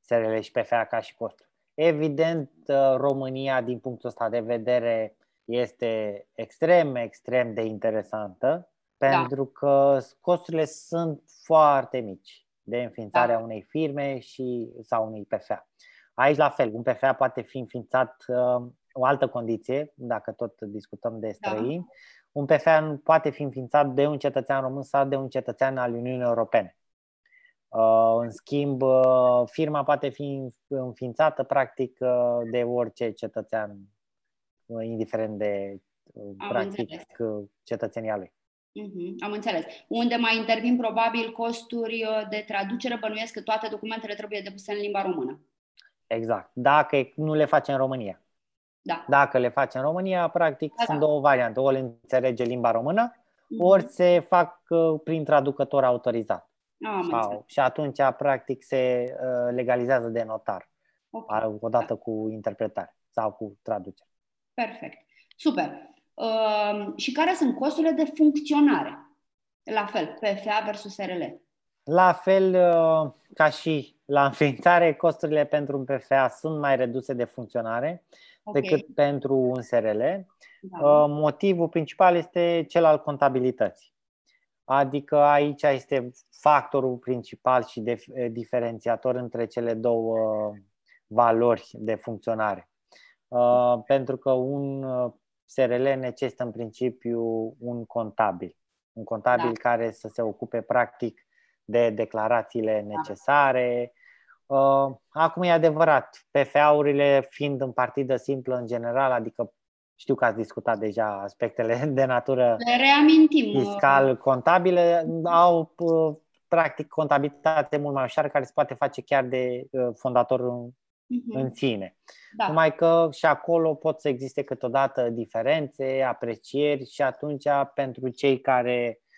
SRL și PFA ca și costuri. Evident, uh, România, din punctul ăsta de vedere, este extrem, extrem de interesantă, da. pentru că costurile sunt foarte mici de înființarea da. unei firme și sau unui PFA. Aici, la fel, un PFA poate fi înființat uh, o altă condiție, dacă tot discutăm de da. străini, da. Un PFA poate fi înființat de un cetățean român sau de un cetățean al Uniunii Europene. Uh, în schimb, uh, firma poate fi înființată practic uh, de orice cetățean, indiferent de Am practic înțeles. cetățenia lui. Uh-huh, am înțeles. Unde mai intervin probabil costuri de traducere, bănuiesc că toate documentele trebuie depuse în limba română. Exact. Dacă nu le face în România. Da. Dacă le face în România, practic da, sunt da. două variante. Ori înțelege limba română, uh-huh. ori se fac prin traducător autorizat. Am sau, și atunci, practic, se uh, legalizează de notar, okay. odată da. cu interpretare sau cu traducere. Perfect. Super. Uh, și care sunt costurile de funcționare? La fel, PFA versus RL. La fel uh, ca și la înființare, costurile pentru un PFA sunt mai reduse de funcționare okay. decât pentru un SRL. Da. Uh, motivul principal este cel al contabilității. Adică aici este factorul principal și de, diferențiator între cele două valori de funcționare. Uh, pentru că un uh, SRL necesită în principiu un contabil. Un contabil da. care să se ocupe practic de declarațiile da. necesare. Uh, acum e adevărat, PFA-urile fiind în partidă simplă în general, adică știu că ați discutat deja aspectele de natură Le reamintim. Uh, fiscal, contabile, au uh, practic contabilitate mult mai ușoară care se poate face chiar de uh, fondator în, uh-huh. în sine. Da. Numai că și acolo pot să existe câteodată diferențe, aprecieri și atunci pentru cei care uh,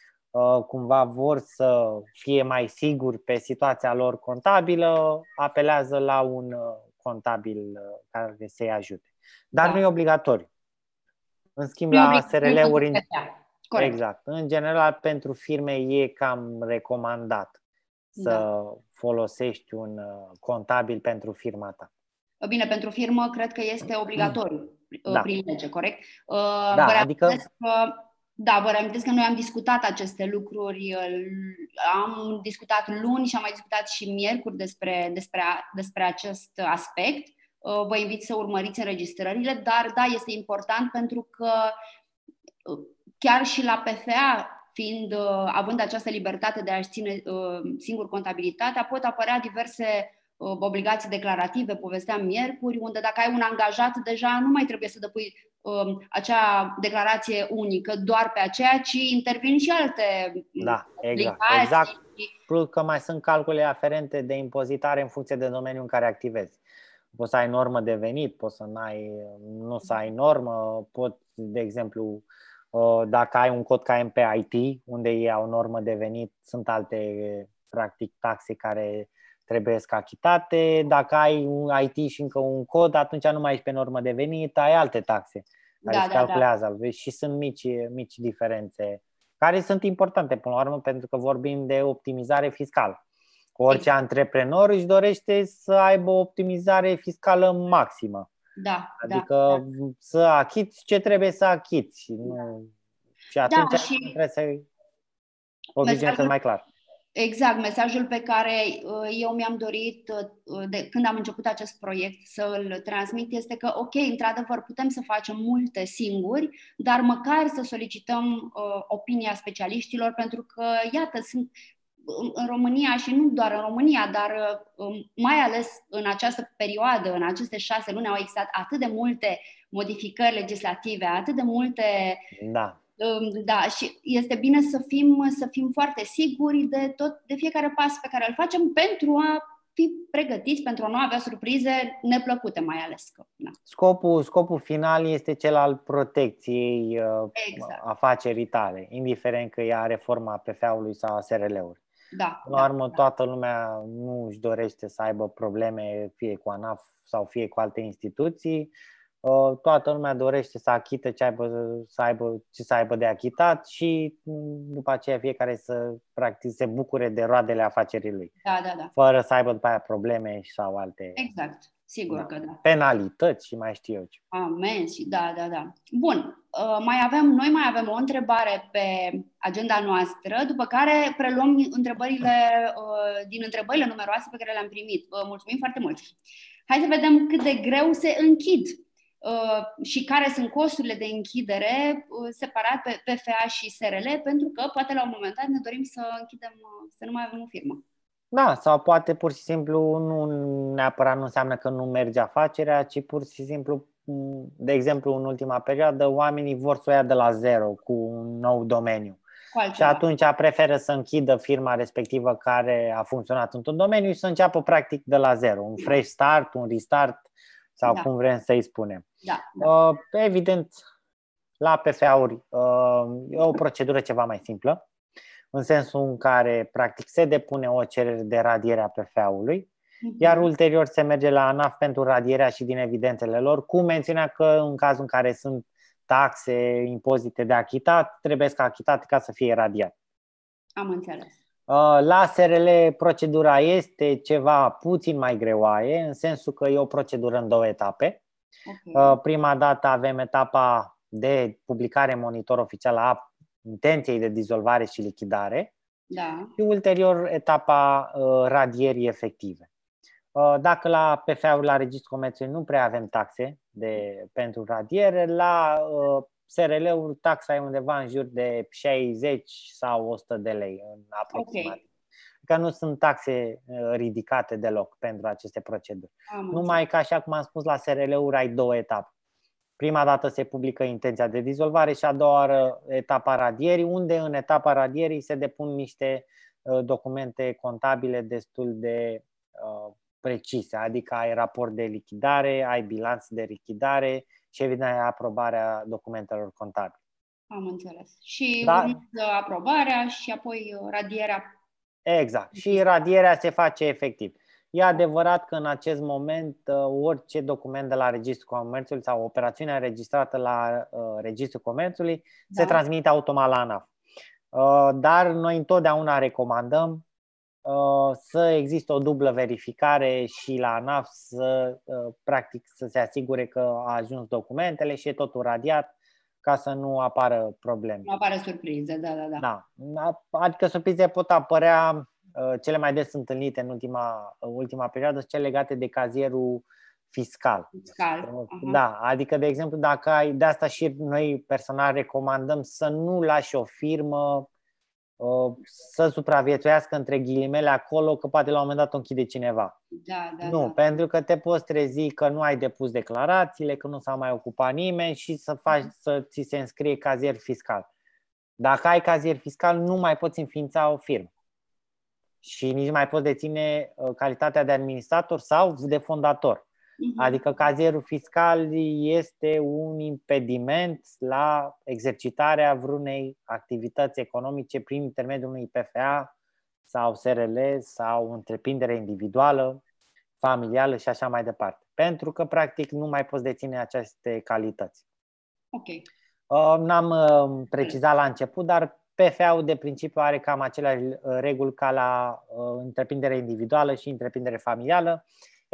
cumva vor să fie mai siguri pe situația lor contabilă, apelează la un contabil care să-i ajute. Dar da. nu e obligatoriu. În schimb, la SRL-uri, exact. În general, pentru firme e cam recomandat să da. folosești un uh, contabil pentru firma ta. Bine, pentru firmă cred că este obligatoriu uh, da. prin lege, corect? Uh, da, vă adică... Că, da, vă reamintesc că noi am discutat aceste lucruri, am discutat luni și am mai discutat și miercuri despre, despre, despre acest aspect. Uh, vă invit să urmăriți înregistrările, dar da, este important pentru că uh, chiar și la PFA, fiind, uh, având această libertate de a-și ține singur contabilitatea, pot apărea diverse obligații declarative, povesteam miercuri, unde dacă ai un angajat, deja nu mai trebuie să depui um, acea declarație unică doar pe aceea, ci intervin și alte da, exact, exact. Plus că mai sunt calcule aferente de impozitare în funcție de domeniul în care activezi poți să ai normă de venit, poți să n-ai, nu să ai normă, pot, de exemplu, uh, dacă ai un cod KMP IT, unde ei au normă de venit, sunt alte, practic, taxe care trebuie să achitate. Dacă ai un IT și încă un cod, atunci nu mai ești pe normă de venit, ai alte taxe care da, se calculează da, da. și sunt mici, mici diferențe care sunt importante până la urmă pentru că vorbim de optimizare fiscală. Orice antreprenor își dorește să aibă o optimizare fiscală maximă. Da, adică da, da. să achiți ce trebuie să achiți. Nu... Și da, atunci da, și trebuie să o mesajul, mai clar. Exact, mesajul pe care uh, eu mi-am dorit uh, de când am început acest proiect să îl transmit este că, ok, într-adevăr putem să facem multe singuri, dar măcar să solicităm uh, opinia specialiștilor pentru că, iată, sunt în România și nu doar în România, dar um, mai ales în această perioadă, în aceste șase luni, au existat atât de multe modificări legislative, atât de multe. Da. Um, da, și este bine să fim, să fim foarte siguri de, tot, de fiecare pas pe care îl facem pentru a fi pregătiți pentru a nu avea surprize neplăcute, mai ales. Că, da. scopul, scopul final este cel al protecției uh, exact. afacerii tale, indiferent că ea reforma PFA-ului sau a SRL-ului. Da, la urmă, da, toată lumea nu își dorește să aibă probleme fie cu ANAF sau fie cu alte instituții. Uh, toată lumea dorește să achită ce, aibă, să aibă, ce să aibă de achitat și mm, după aceea fiecare să practic se bucure de roadele afacerii lui. Da, da, da. Fără să aibă după aia probleme sau alte. Exact. Sigur da. că da. Penalități și mai știu eu ce. Amenzi, da, da, da. Bun, uh, mai avem, noi mai avem o întrebare pe agenda noastră, după care preluăm întrebările uh, din întrebările numeroase pe care le-am primit. Mulțumim foarte mult! Hai să vedem cât de greu se închid uh, și care sunt costurile de închidere separat pe PFA și SRL, pentru că poate la un moment dat ne dorim să închidem, să nu mai avem o firmă. Da, sau poate pur și simplu nu neapărat nu înseamnă că nu merge afacerea, ci pur și simplu, de exemplu, în ultima perioadă, oamenii vor să o ia de la zero cu un nou domeniu. Și atunci preferă să închidă firma respectivă care a funcționat într-un domeniu și să înceapă practic de la zero, un fresh start, un restart sau da. cum vrem să-i spunem. Da, da. Uh, evident, la PFA-uri uh, e o procedură ceva mai simplă în sensul în care practic se depune o cerere de radiere a PFA-ului, mhm. iar ulterior se merge la ANAF pentru radierea și din evidențele lor, cu mențiunea că în cazul în care sunt taxe, impozite de achitat, trebuie să achitate ca să fie radiat. Am înțeles. Uh, la SRL procedura este ceva puțin mai greoaie, în sensul că e o procedură în două etape. Okay. Uh, prima dată avem etapa de publicare monitor oficial a intenției de dizolvare și lichidare da. și ulterior etapa uh, radierii efective. Uh, dacă la PFA-uri, la Registrul Comerțului, nu prea avem taxe de, pentru radiere, la uh, SRL-uri taxa e undeva în jur de 60 sau 100 de lei în aproximativ. Okay. Că nu sunt taxe uh, ridicate deloc pentru aceste proceduri. Am Numai că, așa cum am spus, la SRL-uri ai două etape. Prima dată se publică intenția de dizolvare și a doua oară etapa radierii, unde în etapa radierii se depun niște uh, documente contabile destul de uh, precise, adică ai raport de lichidare, ai bilanț de lichidare și evident ai aprobarea documentelor contabile. Am înțeles. Și da? aprobarea și apoi radierea. Exact. Și radierea se face efectiv. E adevărat că în acest moment uh, orice document de la Registrul Comerțului sau operațiunea înregistrată la uh, Registrul Comerțului da. se transmite automat la ANAF. Uh, dar noi întotdeauna recomandăm să există o dublă verificare și la ANAF să practic să se asigure că a ajuns documentele și e totul radiat ca să nu apară probleme. Nu apară surprize, da, da, da. da. Adică surprize pot apărea Uh, cele mai des întâlnite în ultima, în ultima perioadă sunt cele legate de cazierul fiscal. Fiscal. Uh-huh. Da, adică, de exemplu, dacă ai, de asta și noi personal recomandăm să nu lași o firmă uh, să supraviețuiască între ghilimele acolo, că poate la un moment dat o închide cineva. Da, da, nu, da. pentru că te poți trezi că nu ai depus declarațiile, că nu s-a mai ocupat nimeni și să faci să ți se înscrie cazier fiscal. Dacă ai cazier fiscal, nu mai poți înființa o firmă și nici mai poți deține uh, calitatea de administrator sau de fondator. Uh-huh. Adică cazierul fiscal este un impediment la exercitarea vreunei activități economice prin intermediul unui PFA sau SRL sau întreprindere individuală, familială și așa mai departe. Pentru că, practic, nu mai poți deține aceste calități. Ok. Uh, n-am uh, precizat la început, dar PFA-ul de principiu are cam aceleași uh, reguli ca la uh, întreprindere individuală și întreprindere familială.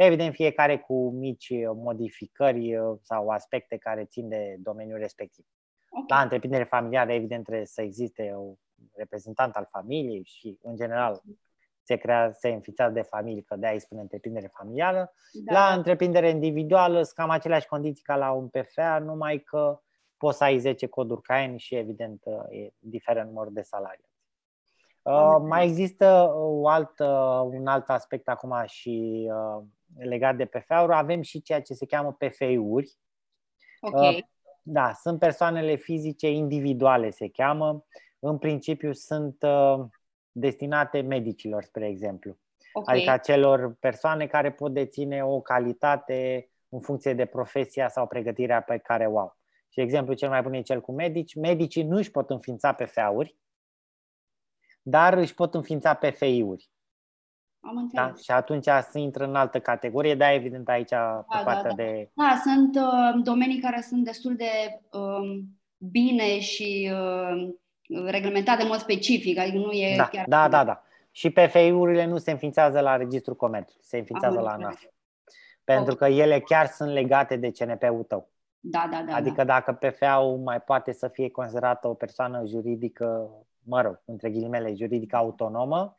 Evident, fiecare cu mici uh, modificări uh, sau aspecte care țin de domeniul respectiv. Okay. La întreprindere familială, evident, trebuie să existe un reprezentant al familiei și, în general, se crea, se înființează de familie, că de-aia îi spune întreprindere familială. Da. La întreprindere individuală, sunt cam aceleași condiții ca la un PFA, numai că poți să ai 10 coduri CAEN și evident e diferă numărul de salarii. Uh, mai există o altă, un alt aspect acum și uh, legat de PFA-uri. Avem și ceea ce se cheamă PFI-uri. Okay. Uh, da, sunt persoanele fizice individuale, se cheamă. În principiu sunt uh, destinate medicilor, spre exemplu. Okay. Adică acelor persoane care pot deține o calitate în funcție de profesia sau pregătirea pe care o au. Și exemplu cel mai bun e cel cu medici. Medicii nu își pot înființa PFA-uri, dar își pot înființa PFI-uri. Am Da? Și atunci se intră în altă categorie, da, evident aici da, pe partea da, da. de... Da, sunt uh, domenii care sunt destul de uh, bine și uh, reglementate în mod specific, adică nu e da, chiar... Da, da, da. Și PFI-urile nu se înființează la Registrul Comerțului, se înființează Am la ANAF. Pentru okay. că ele chiar sunt legate de CNP-ul tău. Da, da, da. Adică da. dacă PFA-ul mai poate să fie considerată o persoană juridică, mă rog, între ghilimele, juridică autonomă,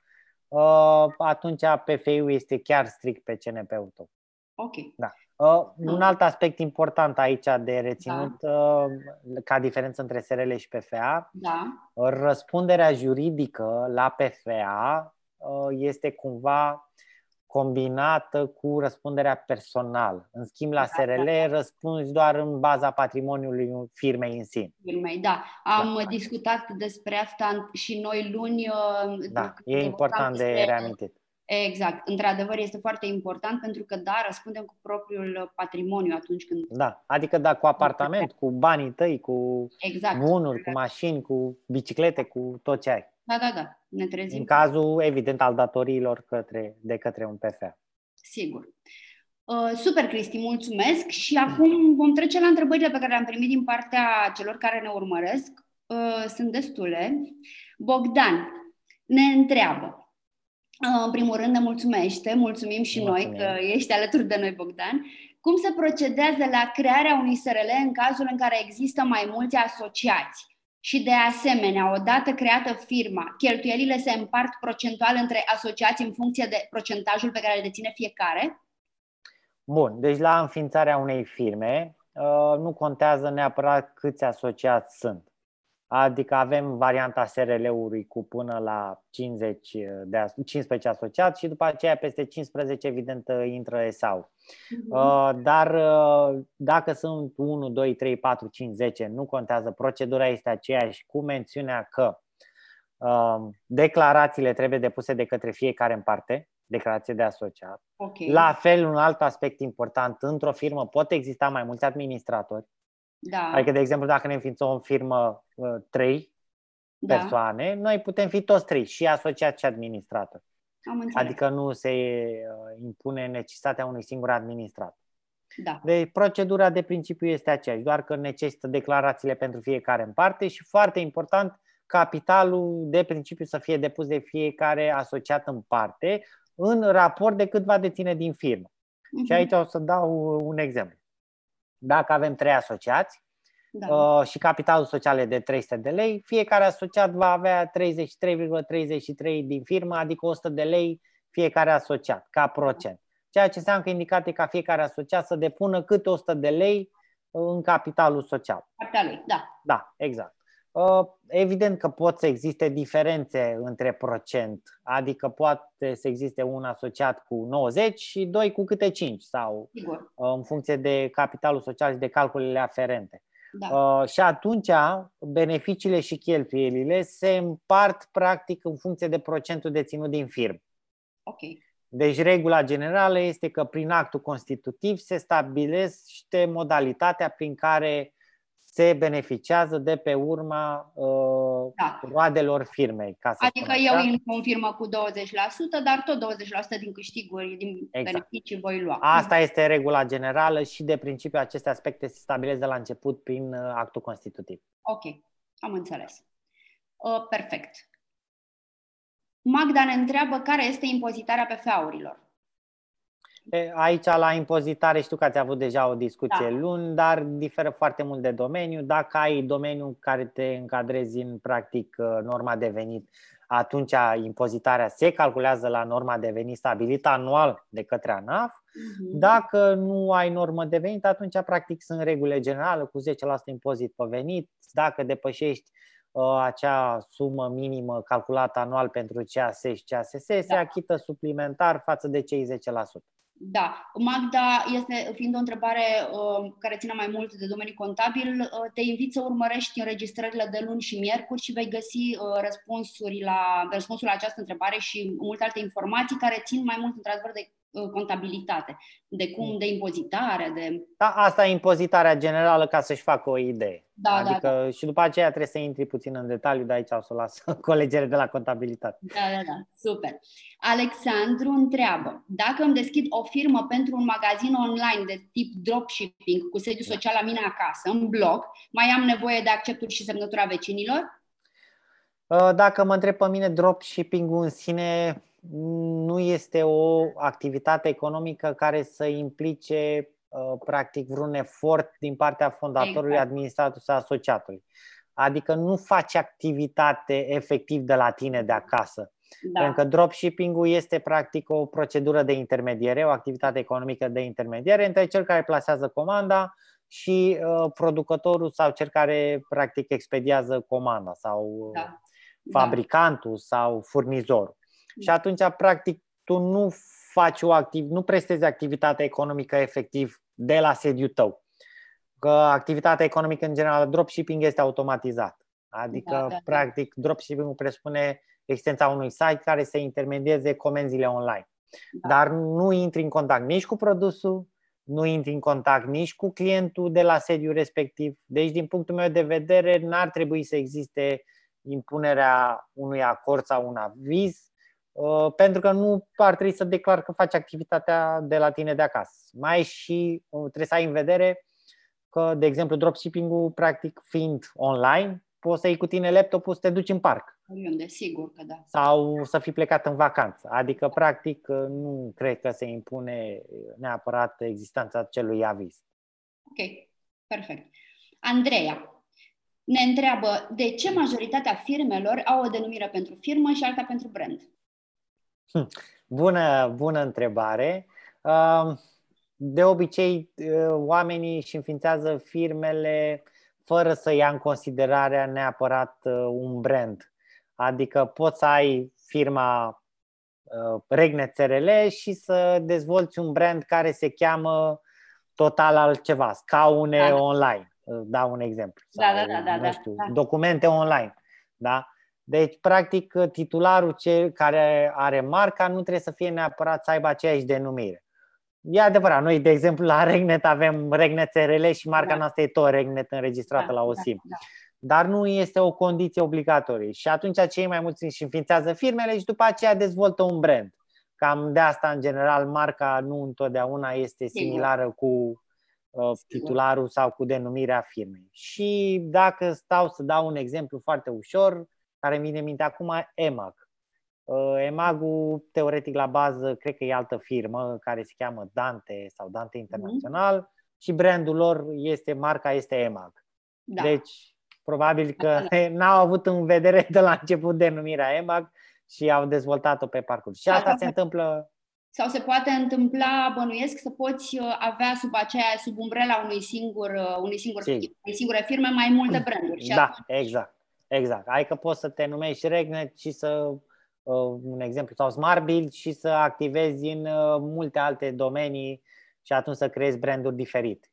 uh, atunci PFI-ul este chiar strict pe CNP-ul tău. Ok. Da. Uh, un alt aspect important aici de reținut, da. uh, ca diferență între SRL și PFA, da. răspunderea juridică la PFA uh, este cumva combinată cu răspunderea personală. În schimb, la SRL da, da, da. răspunzi doar în baza patrimoniului firmei în sine. Firmei, da. Am da. discutat despre asta și noi luni. Uh, da, e important de despre... reamintit. Exact. Într-adevăr, este foarte important pentru că, da, răspundem cu propriul patrimoniu atunci când... Da, adică da, cu apartament, cu banii tăi, cu exact. bunuri, cu mașini, cu biciclete, cu tot ce ai. Da, da, da. Ne trezim. În cazul, evident, al datoriilor către, de către un PFA. Sigur. Uh, super, Cristi, mulțumesc. Și acum vom trece la întrebările pe care le-am primit din partea celor care ne urmăresc. Uh, sunt destule. Bogdan ne întreabă. Uh, în primul rând ne mulțumește, mulțumim și Mulțumim. noi că ești alături de noi, Bogdan. Cum se procedează la crearea unui SRL în cazul în care există mai mulți asociați? Și de asemenea, odată creată firma, cheltuielile se împart procentual între asociații în funcție de procentajul pe care îl deține fiecare? Bun, deci la înființarea unei firme uh, nu contează neapărat câți asociați sunt. Adică avem varianta SRL-ului cu până la 50 de, 15 asociați și după aceea peste 15 evident intră ESAU. Uh-huh. Dar uh, dacă sunt 1, 2, 3, 4, 5, 10, nu contează, procedura este aceeași cu mențiunea că uh, declarațiile trebuie depuse de către fiecare în parte, declarație de asociat. Okay. La fel, un alt aspect important, într-o firmă pot exista mai mulți administratori. Da. Adică, de exemplu, dacă ne înființăm o firmă uh, trei da. persoane, noi putem fi toți trei, și asociat și administrator. Am adică nu se uh, impune necesitatea unui singur administrator. Da. Deci procedura de principiu este aceeași, doar că necesită declarațiile pentru fiecare în parte și foarte important, capitalul de principiu să fie depus de fiecare asociat în parte în raport de cât va deține din firmă. Uh-huh. Și aici o să dau un exemplu. Dacă avem trei asociați da. uh, și capitalul social e de 300 de lei, fiecare asociat va avea 33,33 din firmă, adică 100 de lei fiecare asociat, ca procent. Ceea ce înseamnă că indicat ca fiecare asociat să depună câte 100 de lei în capitalul social. Capitalul, da. Da, exact. Uh, evident că pot să existe diferențe între procent, adică poate să existe un asociat cu 90 și doi cu câte 5 sau Sigur. Uh, în funcție de capitalul social și de calculele aferente. Da. Uh, și atunci beneficiile și cheltuielile se împart practic în funcție de procentul deținut din firmă. Ok. Deci regula generală este că prin actul constitutiv se stabilește modalitatea prin care se beneficiază de pe urma uh, da. roadelor firmei. Ca să adică eu îmi confirmă cu 20%, dar tot 20% din câștiguri, din exact. beneficii voi lua. Asta este regula generală și de principiu aceste aspecte se stabilesc de la început prin uh, actul constitutiv. Ok, am înțeles. Uh, perfect. Magda ne întreabă care este impozitarea pe feurilor. Aici, la impozitare, știu că ați avut deja o discuție da. luni, dar diferă foarte mult de domeniu. Dacă ai domeniul care te încadrezi în, practic, uh, norma de venit, atunci impozitarea se calculează la norma de venit stabilită anual de către ANAF. Uh-huh. Dacă nu ai normă de venit, atunci, practic, sunt regulile generale cu 10% impozit pe venit. Dacă depășești uh, acea sumă minimă calculată anual pentru CAS și CASS da. se achită suplimentar față de cei 10%. Da, Magda, este fiind o întrebare uh, care ține mai mult de domeniul contabil, uh, te invit să urmărești înregistrările de luni și miercuri și vei găsi uh, răspunsuri la, răspunsul la această întrebare și multe alte informații care țin mai mult, într-adevăr, de Uh, contabilitate, de cum, mm. de impozitare, de... Da, asta e impozitarea generală ca să-și facă o idee. Da, adică da, da. și după aceea trebuie să intri puțin în detaliu, de aici o să o las colegere de la contabilitate. Da, da, da, super. Alexandru întreabă, dacă îmi deschid o firmă pentru un magazin online de tip dropshipping cu sediu da. social la mine acasă, în blog, mai am nevoie de acceptul și semnătura vecinilor? Uh, dacă mă întreb pe mine, dropshipping-ul în sine nu este o activitate economică care să implice uh, practic vreun efort din partea fondatorului, exact. administratorului sau asociatului. Adică nu faci activitate efectiv de la tine de acasă. Da. Pentru că dropshipping-ul este practic o procedură de intermediere, o activitate economică de intermediere între cel care plasează comanda și uh, producătorul sau cel care practic expediază comanda sau da. fabricantul da. sau furnizorul. Și atunci, practic, tu nu faci o activ, nu prestezi activitatea economică efectiv de la sediu tău. Că activitatea economică, în general, dropshipping este automatizat. Adică, da, da, da. practic, dropshipping presuppune existența unui site care să intermedieze comenzile online. Da. Dar nu intri în contact nici cu produsul, nu intri în contact nici cu clientul de la sediu respectiv. Deci, din punctul meu de vedere, n-ar trebui să existe impunerea unui acord sau un aviz Uh, pentru că nu ar trebui să declar că faci activitatea de la tine de acasă. Mai și uh, trebuie să ai în vedere că, de exemplu, dropshipping-ul, practic, fiind online, poți să iei cu tine laptopul să te duci în parc. Oriunde, sigur că da. Sau să fii plecat în vacanță. Adică, practic, uh, nu cred că se impune neapărat existența acelui aviz. Ok, perfect. Andreea ne întreabă de ce majoritatea firmelor au o denumire pentru firmă și alta pentru brand. Hm. Bună, bună întrebare. De obicei, oamenii își înființează firmele fără să ia în considerare neapărat un brand. Adică poți să ai firma Regnet SRL și să dezvolți un brand care se cheamă total altceva, scaune da, da. online. Dau un exemplu. Da, sau, da, da, da, nu știu, da. documente online. Da? Deci, practic, titularul ce, care are marca nu trebuie să fie neapărat să aibă aceeași denumire. E adevărat, noi, de exemplu, la Regnet avem Regnet SRL și marca da. noastră e tot Regnet înregistrată da, la OSIM. Da, da. Dar nu este o condiție obligatorie. Și atunci cei mai mulți își înființează firmele și după aceea dezvoltă un brand. Cam de asta, în general, marca nu întotdeauna este similară cu uh, titularul sau cu denumirea firmei. Și dacă stau să dau un exemplu foarte ușor, care mi vine minte acum, EMAG. Uh, EMAG-ul, teoretic, la bază, cred că e altă firmă care se cheamă Dante sau Dante mhm. Internațional mm-hmm. și brandul lor este, marca este EMAG. Da. Deci, probabil că da. n-au avut în vedere de la început denumirea EMAG și au dezvoltat-o pe parcurs. Și asta da, se întâmplă sau se poate întâmpla, bănuiesc, să poți uh, avea sub aceea, sub umbrela unui singur, uh, unui singur, unei singure firme mai multe branduri. Și da, atunci... exact. Exact. Ai că poți să te numești Regnet și să, uh, un exemplu, sau Smart Build și să activezi în uh, multe alte domenii și atunci să creezi branduri diferite.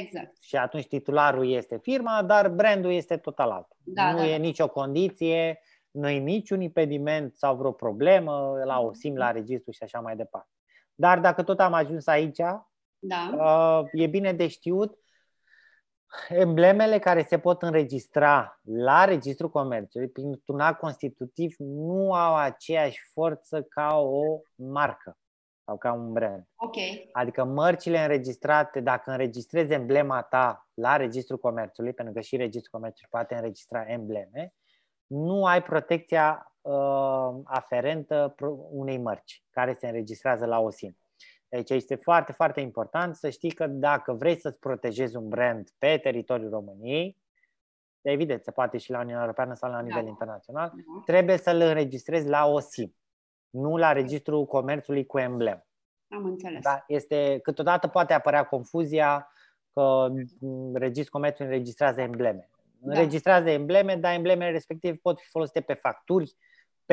Exact. Și atunci titularul este firma, dar brandul este total altul. Da, nu da, e da. nicio condiție, nu e niciun impediment sau vreo problemă la o sim, la registru și așa mai departe. Dar dacă tot am ajuns aici, da. Uh, e bine de știut emblemele care se pot înregistra la Registrul Comerțului printr-un act constitutiv nu au aceeași forță ca o marcă sau ca un brand. Okay. Adică mărcile înregistrate, dacă înregistrezi emblema ta la Registrul Comerțului, pentru că și Registrul Comerțului poate înregistra embleme, nu ai protecția uh, aferentă unei mărci care se înregistrează la OSIM. Deci este foarte, foarte important să știi că dacă vrei să-ți protejezi un brand pe teritoriul României, evident, se poate și la Uniunea Europeană sau la da. nivel da. internațional, da. trebuie să-l înregistrezi la OSIM, nu la Registrul Comerțului cu emblem. Am înțeles. Da? Este, câteodată poate apărea confuzia că Registrul Comerțului înregistrează embleme. înregistrează embleme, dar emblemele respective pot fi folosite pe facturi,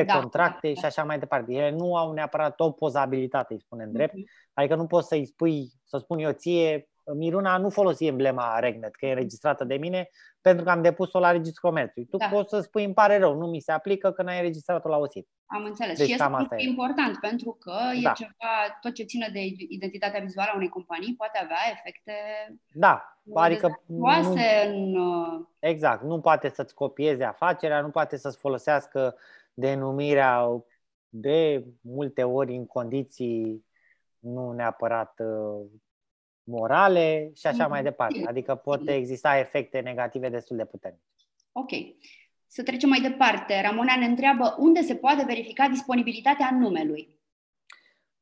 pe da, contracte da, da. și așa mai departe. Ele nu au neapărat o pozabilitate, îi spunem drept. Mm-hmm. Adică nu poți să-i spui, să spun eu ție, Miruna nu folosi emblema Regnet, că e înregistrată de mine, pentru că am depus-o la Registrul Comerțului. Tu da. poți să spui, îmi pare rău, nu mi se aplică că n-ai înregistrat-o la OSIT. Am înțeles. Deci, și este asta e. important, pentru că da. e ceva, tot ce ține de identitatea vizuală a unei companii poate avea efecte da. adică nu, în... Uh, exact. Nu poate să-ți copieze afacerea, nu poate să-ți folosească denumirea de multe ori în condiții nu neapărat uh, morale și așa mai departe. Adică pot exista efecte negative destul de puternice. Ok. Să trecem mai departe. Ramona ne întreabă unde se poate verifica disponibilitatea numelui.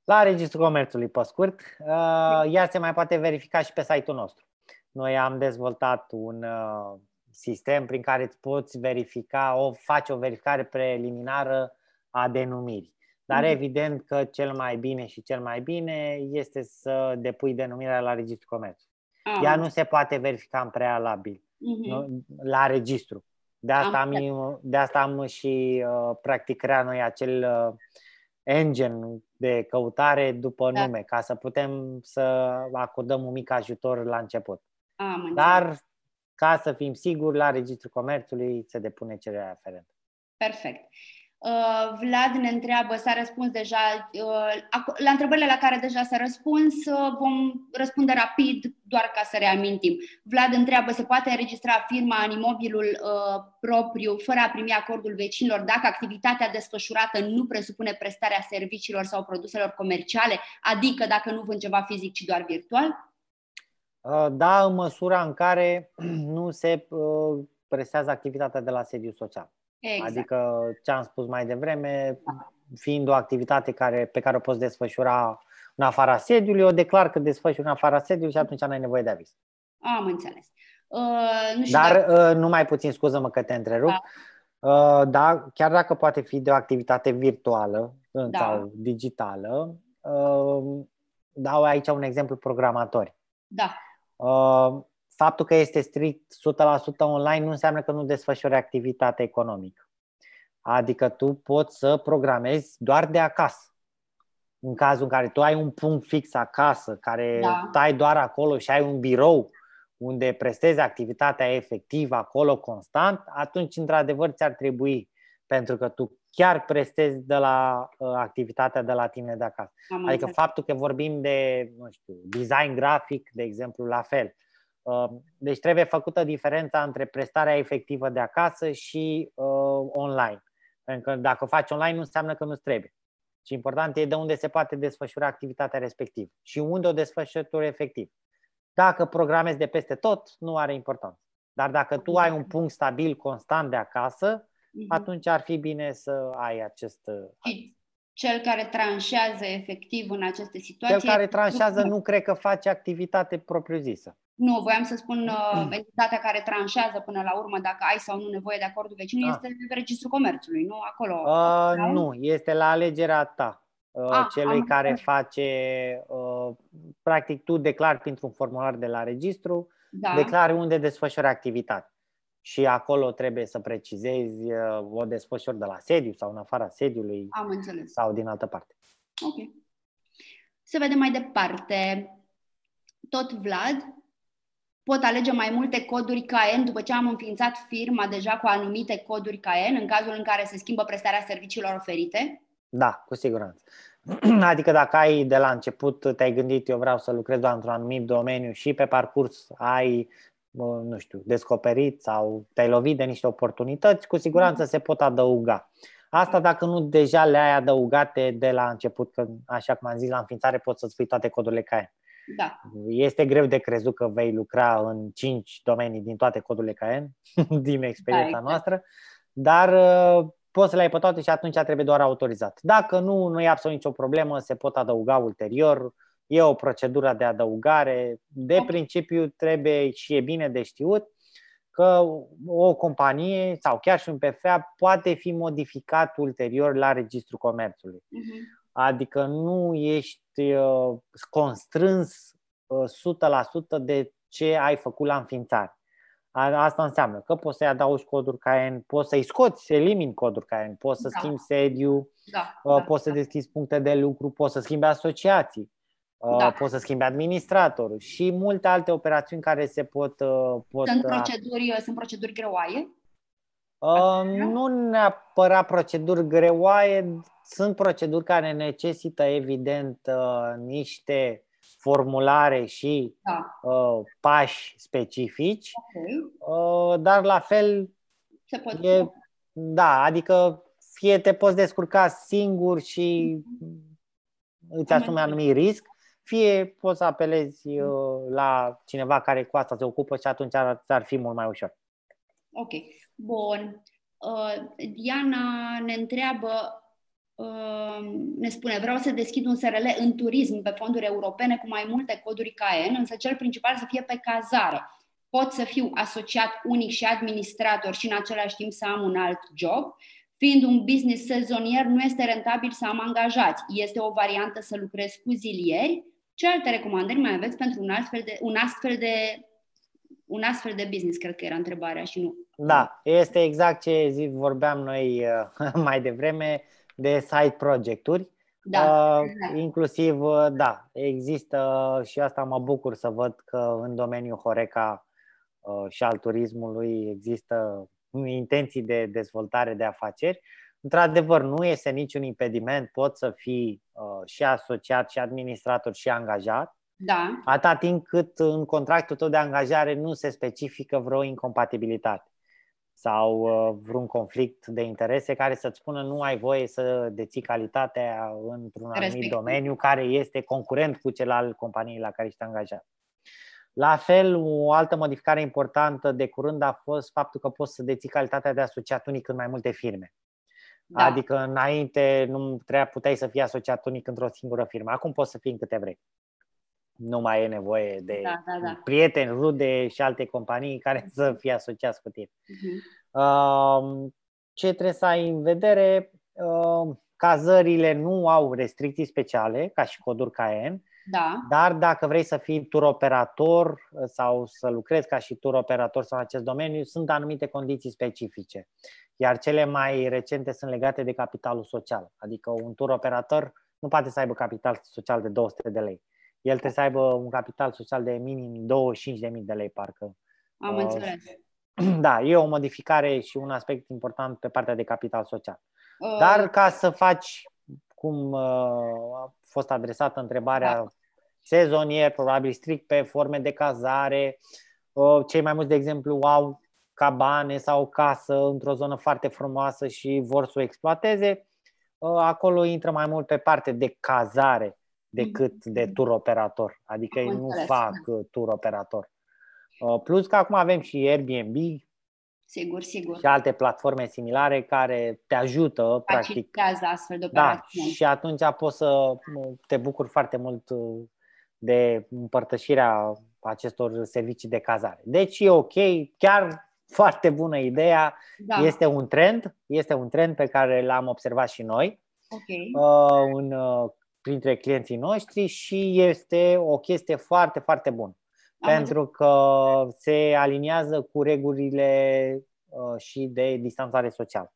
La Registrul Comerțului, pe scurt. Uh, ea se mai poate verifica și pe site-ul nostru. Noi am dezvoltat un uh, sistem prin care îți poți verifica, o, faci o verificare preliminară a denumirii. Dar mm-hmm. evident că cel mai bine și cel mai bine este să depui denumirea la Registrul Comerț. Ah. Ea nu se poate verifica în prealabil mm-hmm. nu, la registru. De asta am, am, de asta am și uh, practic creat noi acel uh, engine de căutare după da. nume, ca să putem să acordăm un mic ajutor la început. Am Dar ca să fim siguri, la Registrul Comerțului se depune cererea aferentă. Perfect. Uh, Vlad ne întreabă, s-a răspuns deja, uh, la întrebările la care deja s-a răspuns, uh, vom răspunde rapid, doar ca să reamintim. Vlad întreabă, se poate înregistra firma în imobilul propriu fără a primi acordul vecinilor dacă activitatea desfășurată nu presupune prestarea serviciilor sau produselor comerciale, adică dacă nu vând ceva fizic, ci doar virtual? Da, în măsura în care nu se prestează activitatea de la sediu social. Exact. Adică ce am spus mai devreme, fiind o activitate care, pe care o poți desfășura în afara sediului, o declar că desfășuri în afara sediului și atunci n-ai nevoie de aviz. Am înțeles. Uh, nu știu Dar dacă... uh, nu mai puțin, scuză-mă că te întrerup. Da. Uh, da, chiar dacă poate fi de o activitate virtuală da. sau digitală, uh, dau aici un exemplu programatori. Da. Uh, faptul că este strict 100% online nu înseamnă că nu desfășori activitate economică. Adică tu poți să programezi doar de acasă. În cazul în care tu ai un punct fix acasă, care da. stai doar acolo și ai un birou unde prestezi activitatea efectivă acolo constant, atunci, într-adevăr, ți-ar trebui, pentru că tu chiar prestezi de la uh, activitatea de la tine de acasă. Am adică înțeles. faptul că vorbim de, nu știu, design grafic, de exemplu, la fel. Um, deci trebuie făcută diferența între prestarea efectivă de acasă și uh, online. Pentru că dacă faci online nu înseamnă că nu-ți trebuie. Și important e de unde se poate desfășura activitatea respectivă și unde o desfășurători efectiv. Dacă programezi de peste tot, nu are importanță. Dar dacă tu ai un punct stabil, constant de acasă, mhm. atunci ar fi bine să ai acest. Uh, cel care tranșează efectiv în aceste situații. Cel care tranșează nu cred că face activitate propriu-zisă. Nu, voiam să spun uh, entitatea care tranșează până la urmă dacă ai sau nu nevoie de acordul vecinului ah. este Registrul Comerțului, nu? Acolo. Uh, nu, este la alegerea ta. Uh, ah, celui care înțeles. face, uh, practic tu declari printr-un formular de la registru, da. declari unde desfășori activitate. Și acolo trebuie să precizezi uh, o desfășori de la sediu sau în afara sediului Am înțeles. sau din altă parte. Ok. Să vedem mai departe. Tot Vlad pot alege mai multe coduri KN după ce am înființat firma deja cu anumite coduri KN în cazul în care se schimbă prestarea serviciilor oferite? Da, cu siguranță. Adică dacă ai de la început, te-ai gândit, eu vreau să lucrez doar într-un anumit domeniu și pe parcurs ai, nu știu, descoperit sau te-ai lovit de niște oportunități, cu siguranță se pot adăuga. Asta dacă nu deja le-ai adăugate de la început, că așa cum am zis la înființare poți să-ți pui toate codurile KN. Da. Este greu de crezut că vei lucra în cinci domenii din toate codurile KN, din experiența da, exact. noastră, dar uh, poți să le ai pe toate și atunci trebuie doar autorizat. Dacă nu, nu e absolut nicio problemă, se pot adăuga ulterior, e o procedură de adăugare. De okay. principiu trebuie și e bine de știut că o companie sau chiar și un PFA poate fi modificat ulterior la Registrul Comerțului. Uh-huh. Adică nu ești uh, constrâns 100% uh, de ce ai făcut la înființare. Asta înseamnă că poți să-i adaugi coduri KN, poți să-i scoți, să elimini coduri KN, poți să da. schimbi sediu, da, uh, da, poți să da. deschizi puncte de lucru, poți să schimbi asociații, uh, da. poți să schimbi administratorul și multe alte operațiuni care se pot... Uh, pot sunt, proceduri, sunt proceduri greoaie? Uh, nu neapărat proceduri greoaie, sunt proceduri care necesită evident uh, niște formulare și da. uh, pași specifici, okay. uh, dar la fel Se pot e, da, adică fie te poți descurca singur și îți asumi anumit risc, fie poți să apelezi uh, la cineva care cu asta se ocupă și atunci ar, ar fi mult mai ușor. Ok, bun. Uh, Diana ne întreabă ne spune, vreau să deschid un SRL în turism pe fonduri europene cu mai multe coduri KN, însă cel principal să fie pe cazare. Pot să fiu asociat unic și administrator și în același timp să am un alt job. Fiind un business sezonier, nu este rentabil să am angajați. Este o variantă să lucrez cu zilieri. Ce alte recomandări mai aveți pentru un astfel de, un astfel de, un astfel de business? Cred că era întrebarea și nu. Da, este exact ce zi, vorbeam noi uh, mai devreme de side projecturi. Da, uh, inclusiv, uh, da, există și asta mă bucur să văd că în domeniul Horeca uh, și al turismului există intenții de dezvoltare de afaceri. Într-adevăr, nu este niciun impediment, poți să fii uh, și asociat, și administrator, și angajat. Da. Atâta timp cât în contractul tău de angajare nu se specifică vreo incompatibilitate sau uh, vreun conflict de interese care să-ți spună nu ai voie să deții calitatea într-un anumit Respectiv. domeniu care este concurent cu cel al companiei la care ești angajat. La fel, o altă modificare importantă de curând a fost faptul că poți să deții calitatea de asociat unic în mai multe firme. Da. Adică înainte nu trebuia, puteai să fii asociat unic într-o singură firmă. Acum poți să fii în câte vrei nu mai e nevoie de da, da, da. prieteni, rude și alte companii care să fie asociați cu tine. Uh-huh. Ce trebuie să ai în vedere? Cazările nu au restricții speciale, ca și coduri KN, da. dar dacă vrei să fii tur operator sau să lucrezi ca și tur operator sau în acest domeniu, sunt anumite condiții specifice. Iar cele mai recente sunt legate de capitalul social. Adică un tur operator nu poate să aibă capital social de 200 de lei el trebuie să aibă un capital social de minim 25.000 de lei, parcă. Am uh, înțeles. Da, e o modificare și un aspect important pe partea de capital social. Uh... Dar ca să faci, cum uh, a fost adresată întrebarea, da. Sezonier, probabil strict pe forme de cazare, uh, cei mai mulți, de exemplu, au cabane sau casă într-o zonă foarte frumoasă și vor să o exploateze, uh, acolo intră mai mult pe parte de cazare decât mm-hmm. de tur operator. Adică ei nu fac da. Uh, tur operator. Uh, plus că acum avem și Airbnb sigur, sigur. și alte platforme similare care te ajută practic. astfel de da, operațiuni. Da, și atunci poți să uh, te bucuri foarte mult de împărtășirea acestor servicii de cazare. Deci e ok, chiar foarte bună ideea. Da. Este un trend, este un trend pe care l-am observat și noi. Okay. Uh, în printre clienții noștri și este o chestie foarte, foarte bună. Am pentru că se aliniază cu regulile uh, și de distanțare socială.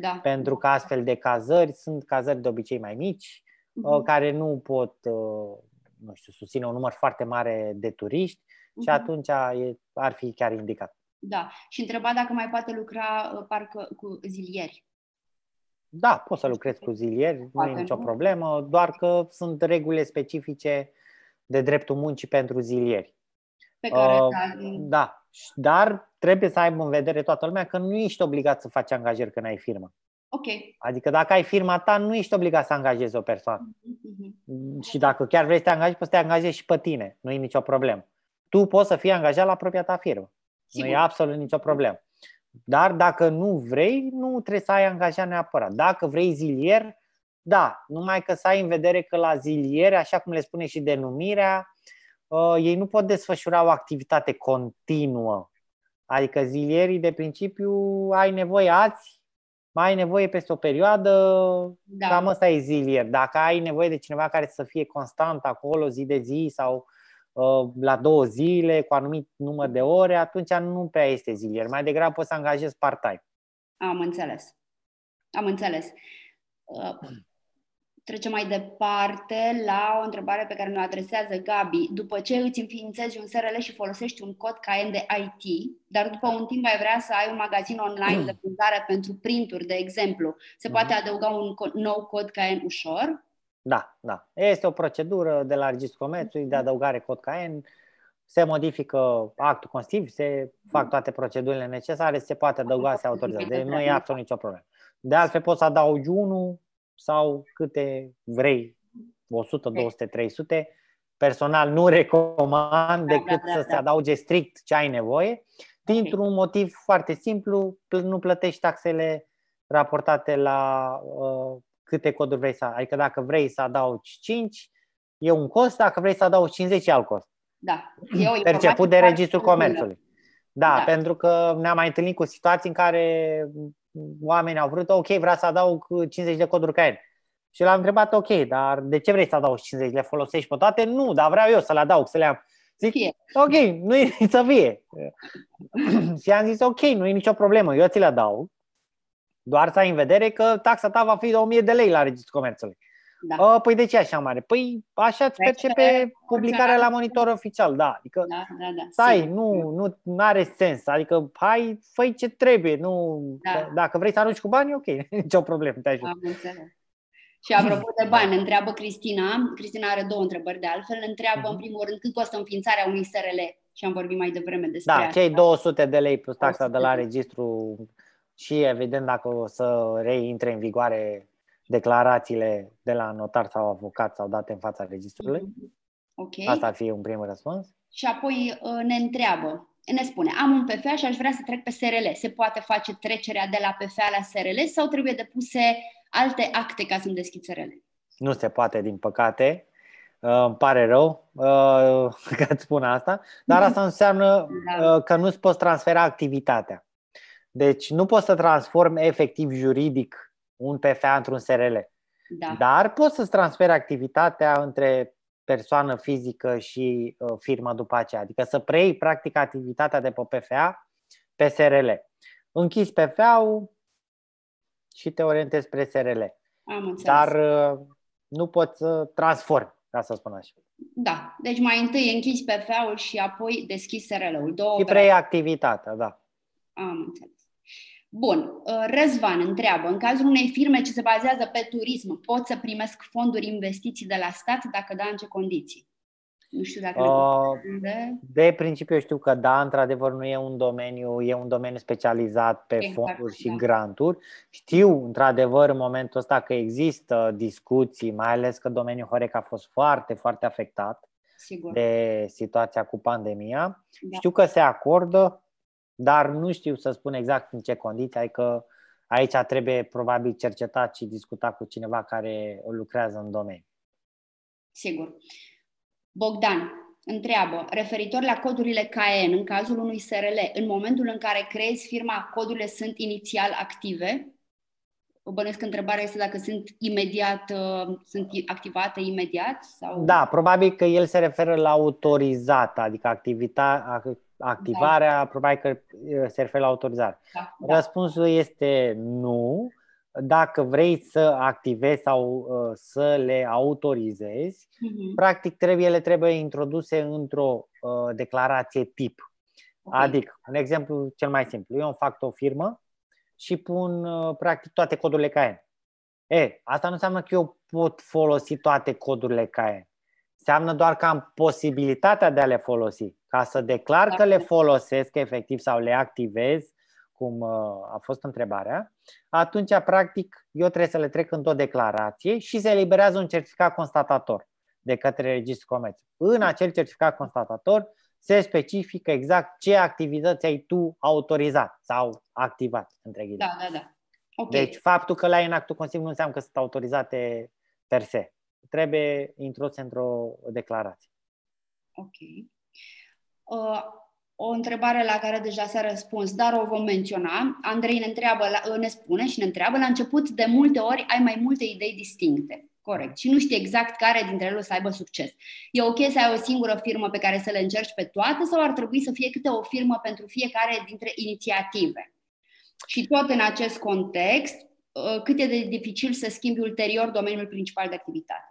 Da. Pentru că astfel de cazări sunt cazări de obicei mai mici, uh-huh. care nu pot uh, nu știu, susține un număr foarte mare de turiști uh-huh. și mhm. atunci e, ar fi chiar indicat. Da. Și întreba dacă mai poate lucra uh, parcă cu zilieri. Da, poți să lucrezi cu zilieri, nu e nicio problemă, doar că sunt regulile specifice de dreptul muncii pentru zilieri. Pe care, uh, da, dar trebuie să aibă în vedere toată lumea că nu ești obligat să faci angajări când ai firmă. Ok. Adică dacă ai firma ta, nu ești obligat să angajezi o persoană. Uh-huh. Și dacă chiar vrei să te angajezi, poți să te angajezi și pe tine. Nu e nicio problemă. Tu poți să fii angajat la propria ta firmă. Sigur. Nu e absolut nicio problemă. Dar dacă nu vrei, nu trebuie să ai angajat neapărat. Dacă vrei zilier, da, numai că să ai în vedere că la ziliere, așa cum le spune și denumirea, uh, ei nu pot desfășura o activitate continuă. Adică zilierii, de principiu, ai nevoie azi, mai ai nevoie peste o perioadă, da. cam ăsta e zilier. Dacă ai nevoie de cineva care să fie constant acolo zi de zi sau uh, la două zile, cu anumit număr de ore, atunci nu prea este zilier. Mai degrabă poți să angajezi part-time. Am înțeles. Am înțeles. Uh, trecem mai departe la o întrebare pe care ne-o adresează Gabi. După ce îți înființezi un SRL și folosești un cod KN de IT, dar după un timp ai vrea să ai un magazin online de vânzare pentru printuri, de exemplu, se mhm. poate adăuga un nou cod KN ușor? Da, da. Este o procedură de la Registrul Comerțului de adăugare cod KN. Se modifică actul constitutiv, se fac toate procedurile necesare, se poate adăuga, se autorizează. Deci nu e absolut nicio problemă. De altfel poți să adaugi unul sau câte vrei, 100, 200, 300. Personal nu recomand da, decât da, da, să se adauge strict ce ai nevoie, dintr-un motiv foarte simplu, nu plătești taxele raportate la uh, câte coduri vrei să ai. Adică dacă vrei să adaugi 5, e un cost, dacă vrei să adaugi 50, e alt cost. Da. E o Perceput de Registrul Comerțului. Da, da, pentru că ne-am mai întâlnit cu situații în care oamenii au vrut, ok, vreau să adaug 50 de coduri KN. Și l-am întrebat, ok, dar de ce vrei să adaugi 50? Le folosești pe toate? Nu, dar vreau eu să le adaug, să le am. Zic, fie. ok, nu e să fie. și am zis, ok, nu e nicio problemă, eu ți le adaug. Doar să ai în vedere că taxa ta va fi de 1000 de lei la Registrul Comerțului. Da. Uh, păi de ce așa mare? Păi așa îți percepe publicarea la monitor oficial, da. Adică, da, da, da. stai, nu, nu are sens. Adică, hai, făi ce trebuie. Nu, da. Dacă vrei să arunci cu bani, ok, nicio problemă, te ajut. Am înțeles. Și apropo de bani, întreabă Cristina, Cristina are două întrebări de altfel, întreabă în primul rând cât costă înființarea unui SRL și am vorbit mai devreme despre Da, cei 200 de lei plus taxa de la registru și evident dacă o să reintre în vigoare declarațiile de la notar sau avocat sau date în fața registrului. Okay. Asta ar fi un prim răspuns. Și apoi uh, ne întreabă, ne spune, am un PFA și aș vrea să trec pe SRL. Se poate face trecerea de la PFA la SRL sau trebuie depuse alte acte ca să-mi deschid SRL? Nu se poate, din păcate. Uh, îmi pare rău uh, că îți spun asta, dar asta înseamnă da. că nu-ți poți transfera activitatea. Deci nu poți să transformi efectiv juridic un PFA într-un SRL. Da. Dar poți să-ți transferi activitatea între persoană fizică și uh, firmă după aceea. Adică să preiei practic activitatea de pe PFA pe SRL. Închizi PFA-ul și te orientezi spre SRL. Am înțeles. Dar uh, nu poți să transformi, ca să spun așa. Da, deci mai întâi închizi PFA-ul și apoi deschizi SRL-ul. Două și preiei activitatea, da. Am înțeles. Bun, uh, Răzvan întreabă, în cazul unei firme ce se bazează pe turism, pot să primesc fonduri investiții de la stat, dacă da, în ce condiții? Nu știu dacă uh, de... de principiu știu că da, într-adevăr nu e un domeniu, e un domeniu specializat pe exact, fonduri și da. granturi. Știu într-adevăr în momentul ăsta că există discuții, mai ales că domeniul Horeca a fost foarte, foarte afectat Sigur. de situația cu pandemia. Da. Știu că se acordă, dar nu știu să spun exact în ce condiții, adică aici trebuie probabil cercetat și discutat cu cineva care lucrează în domeniu. Sigur. Bogdan întreabă, referitor la codurile KN, în cazul unui SRL, în momentul în care creezi firma, codurile sunt inițial active? Bănuiesc că întrebarea este dacă sunt imediat, uh, sunt activate imediat? Sau... Da, probabil că el se referă la autorizat, adică activitatea activarea, da. probabil că se referă la autorizare. Da, da. Răspunsul este nu. Dacă vrei să activezi sau uh, să le autorizezi, uh-huh. practic trebuie, ele trebuie introduse într-o uh, declarație tip. Okay. Adică, un exemplu cel mai simplu, eu îmi fac o firmă și pun uh, practic toate codurile KN. E, asta nu înseamnă că eu pot folosi toate codurile KN. Înseamnă doar că am posibilitatea de a le folosi. Ca să declar că le folosesc efectiv sau le activez, cum uh, a fost întrebarea, atunci, practic, eu trebuie să le trec într-o declarație și se eliberează un certificat constatator de către Registrul Comerț. În acel certificat constatator se specifică exact ce activități ai tu autorizat sau activat, între ghidele. Da, da, da. Okay. Deci, faptul că le-ai în actul Consiliu nu înseamnă că sunt autorizate per se trebuie introduse într-o declarație. Ok. Uh, o întrebare la care deja s-a răspuns, dar o vom menționa. Andrei ne, întreabă, ne spune și ne întreabă, la început de multe ori ai mai multe idei distincte. corect. Și nu știi exact care dintre ele o să aibă succes. E ok să ai o singură firmă pe care să le încerci pe toate sau ar trebui să fie câte o firmă pentru fiecare dintre inițiative? Și tot în acest context, uh, cât e de dificil să schimbi ulterior domeniul principal de activitate?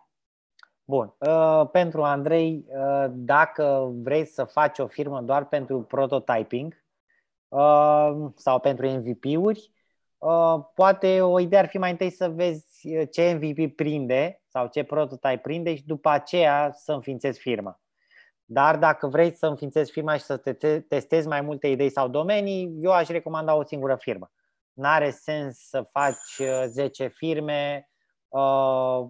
Bun. Uh, pentru Andrei, uh, dacă vrei să faci o firmă doar pentru prototyping sau pentru MVP-uri, poate o idee ar fi mai întâi să vezi ce MVP prinde sau ce prototype prinde și după aceea să înființezi firma. Dar dacă vrei să înființezi firma și să te testezi mai multe idei sau domenii, eu aș recomanda o singură firmă. N-are sens să faci 10 uh, firme uh,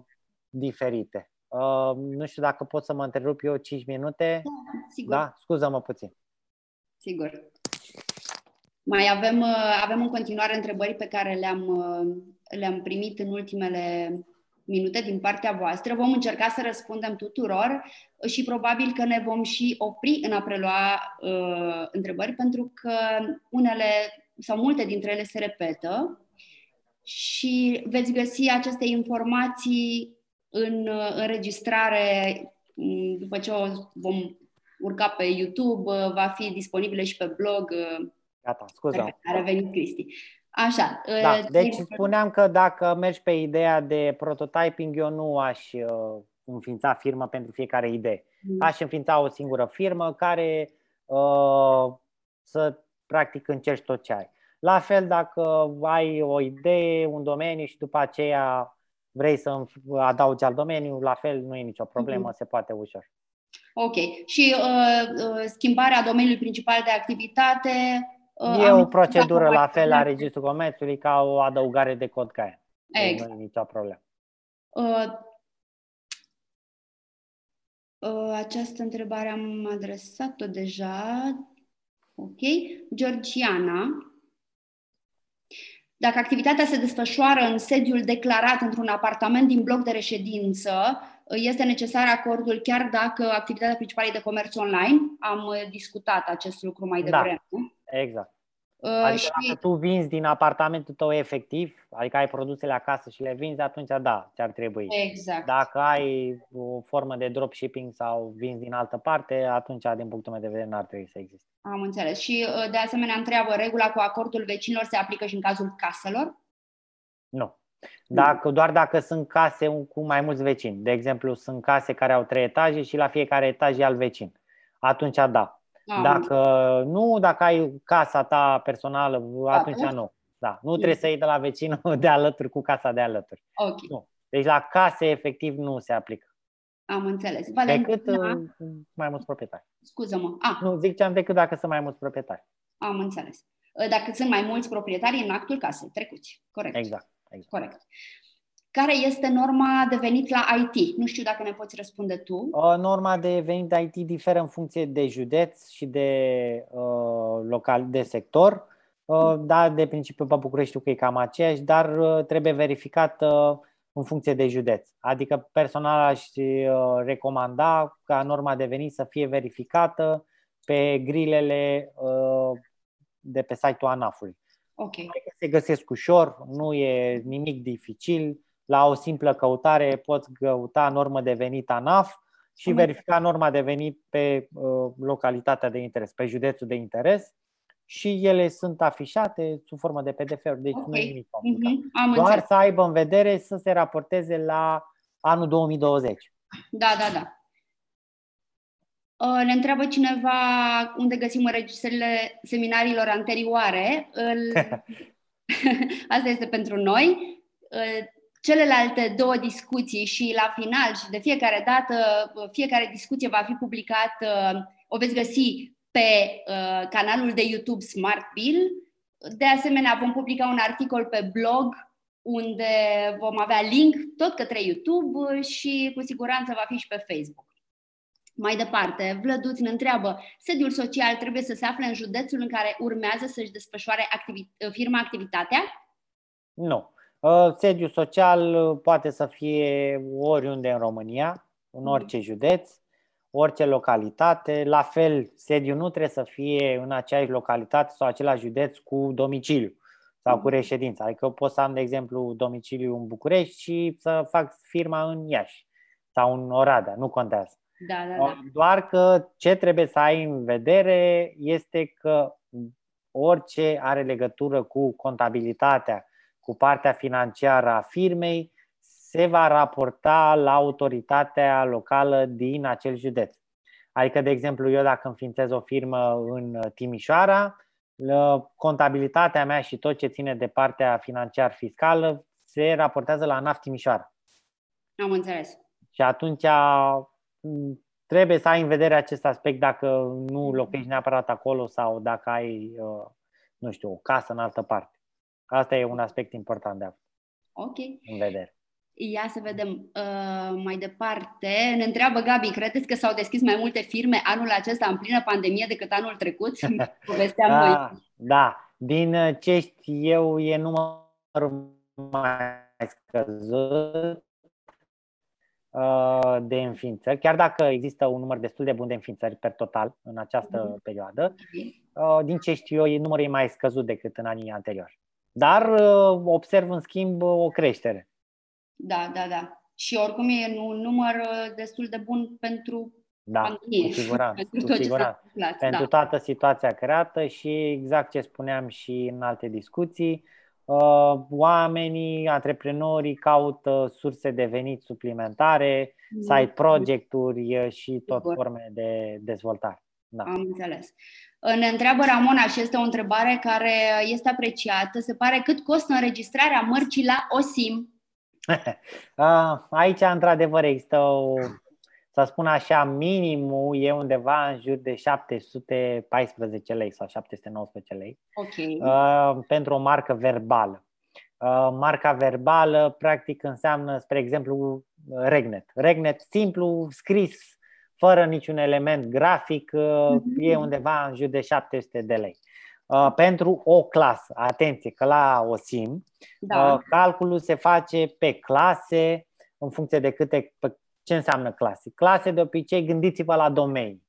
diferite. Uh, nu știu dacă pot să mă întrerup eu 5 minute. Da, sigur. Da? Scuză-mă puțin. Sigur. Mai avem, uh, avem în continuare întrebări pe care le-am, uh, le-am primit în ultimele minute din partea voastră. Vom încerca să răspundem tuturor și probabil că ne vom și opri în a prelua uh, întrebări, pentru că unele sau multe dintre ele se repetă și veți găsi aceste informații în uh, înregistrare mm, după ce o vom urca pe YouTube, uh, va fi disponibilă și pe blog. Uh, Gata, scuze. A revenit Cristi. Așa. Da, deci spuneam că dacă mergi pe ideea de prototyping, eu nu aș uh, înființa firmă pentru fiecare idee. Mm. Aș înființa o singură firmă care uh, să practic încerci tot ce ai. La fel dacă ai o idee, un domeniu și după aceea vrei să adaugi alt domeniu, la fel nu e nicio problemă, mm-hmm. se poate ușor. Ok. Și uh, uh, schimbarea domeniului principal de activitate E o procedură la fel la Registrul Comerțului ca o adăugare de cod CAE. Exact. Nu e nicio problemă. Uh, uh, această întrebare am adresat-o deja. Ok. Georgiana. Dacă activitatea se desfășoară în sediul declarat într-un apartament din bloc de reședință, este necesar acordul chiar dacă activitatea principală e de comerț online. Am discutat acest lucru mai da. devreme. Da. Exact. Uh, adică și... dacă tu vinzi din apartamentul tău efectiv, adică ai produsele acasă și le vinzi, atunci da, ți-ar trebui. Exact. Dacă ai o formă de dropshipping sau vinzi din altă parte, atunci, din punctul meu de vedere, n-ar trebui să existe. Am înțeles. Și uh, de asemenea întreabă, regula cu acordul vecinilor se aplică și în cazul caselor? Nu. Dacă, doar dacă sunt case cu mai mulți vecini. De exemplu, sunt case care au trei etaje și la fiecare etaj e al vecin. Atunci da. Am dacă nu, dacă ai casa ta personală, atunci nu. Da, nu trebuie să iei de la vecinul de alături cu casa de alături. Okay. Nu. Deci la case efectiv nu se aplică. Am înțeles. Valentina... Decât uh, mai mulți proprietari. Scuză-mă. Ah. Nu, zic ce am decât dacă sunt mai mulți proprietari. Am înțeles. Dacă sunt mai mulți proprietari în actul casei, trecuți. Corect. Exact. exact. Corect. Care este norma de venit la IT? Nu știu dacă ne poți răspunde tu. Norma de venit de IT diferă în funcție de județ și de uh, local, de sector. Uh, da, de principiu pe București știu că e cam aceeași, dar uh, trebuie verificată în funcție de județ. Adică personal aș uh, recomanda ca norma de venit să fie verificată pe grilele uh, de pe site-ul ANAF-ului. Okay. Adică se găsesc ușor, nu e nimic dificil la o simplă căutare poți căuta normă de venit ANAF și verifica norma de venit pe uh, localitatea de interes, pe județul de interes și ele sunt afișate sub formă de PDF-uri, deci okay. nu e nimic complicat. Mm-hmm. Doar înțeles. să aibă în vedere să se raporteze la anul 2020. Da, da, da. Uh, ne întreabă cineva unde găsim înregistrările seminariilor anterioare. Asta este pentru noi. Uh, celelalte două discuții și la final și de fiecare dată, fiecare discuție va fi publicată, o veți găsi pe uh, canalul de YouTube Smart Bill. De asemenea, vom publica un articol pe blog unde vom avea link tot către YouTube și cu siguranță va fi și pe Facebook. Mai departe, Vlăduț ne întreabă, sediul social trebuie să se afle în județul în care urmează să-și desfășoare activi- firma activitatea? Nu. Uh, sediu social uh, poate să fie oriunde în România, în mhm. orice județ, orice localitate. La fel, sediu nu trebuie să fie în aceeași localitate sau același județ cu domiciliu. sau cu reședința. Adică eu pot să am, de exemplu, domiciliu în București și să fac firma în Iași sau în Oradea, nu contează. Da, da, da. Doar că ce trebuie să ai în vedere este că orice are legătură cu contabilitatea, cu partea financiară a firmei, se va raporta la autoritatea locală din acel județ. Adică, de exemplu, eu dacă înființez o firmă în Timișoara, contabilitatea mea și tot ce ține de partea financiar-fiscală se raportează la ANAF Timișoara. Am înțeles. Și atunci trebuie să ai în vedere acest aspect dacă nu locuiești neapărat acolo sau dacă ai, nu știu, o casă în altă parte. Asta e un aspect important de avut Ok. în vedere. Ia să vedem uh, mai departe. Ne întreabă Gabi, credeți că s-au deschis mai multe firme anul acesta în plină pandemie decât anul trecut? Povesteam da, noi. Da, din ce știu eu e numărul mai scăzut uh, de înființări, chiar dacă există un număr destul de bun de înființări per total în această mm-hmm. perioadă, uh, din ce știu eu, numărul e mai scăzut decât în anii anteriori. Dar uh, observ în schimb o creștere. Da, da, da. Și oricum e un număr uh, destul de bun pentru da, pandemie. cu siguranță. pentru cu siguranță. Pentru da. toată situația creată și exact ce spuneam și în alte discuții, uh, oamenii, antreprenorii caută surse de venit suplimentare, mm. site project-uri uh, și tot Sigur. forme de dezvoltare. Da. Am înțeles. Ne întreabă Ramona și este o întrebare care este apreciată. Se pare cât costă înregistrarea mărcii la OSIM Aici, într-adevăr, există o, să spun așa, minimul e undeva în jur de 714 lei sau 719 lei okay. pentru o marcă verbală. Marca verbală, practic, înseamnă, spre exemplu, Regnet. Regnet simplu, scris, fără niciun element grafic, mm-hmm. e undeva în jur de 700 de lei. Uh, pentru o clasă. Atenție că la OSIM da. uh, calculul se face pe clase în funcție de câte, pe ce înseamnă clase. Clase de obicei gândiți-vă la domenii.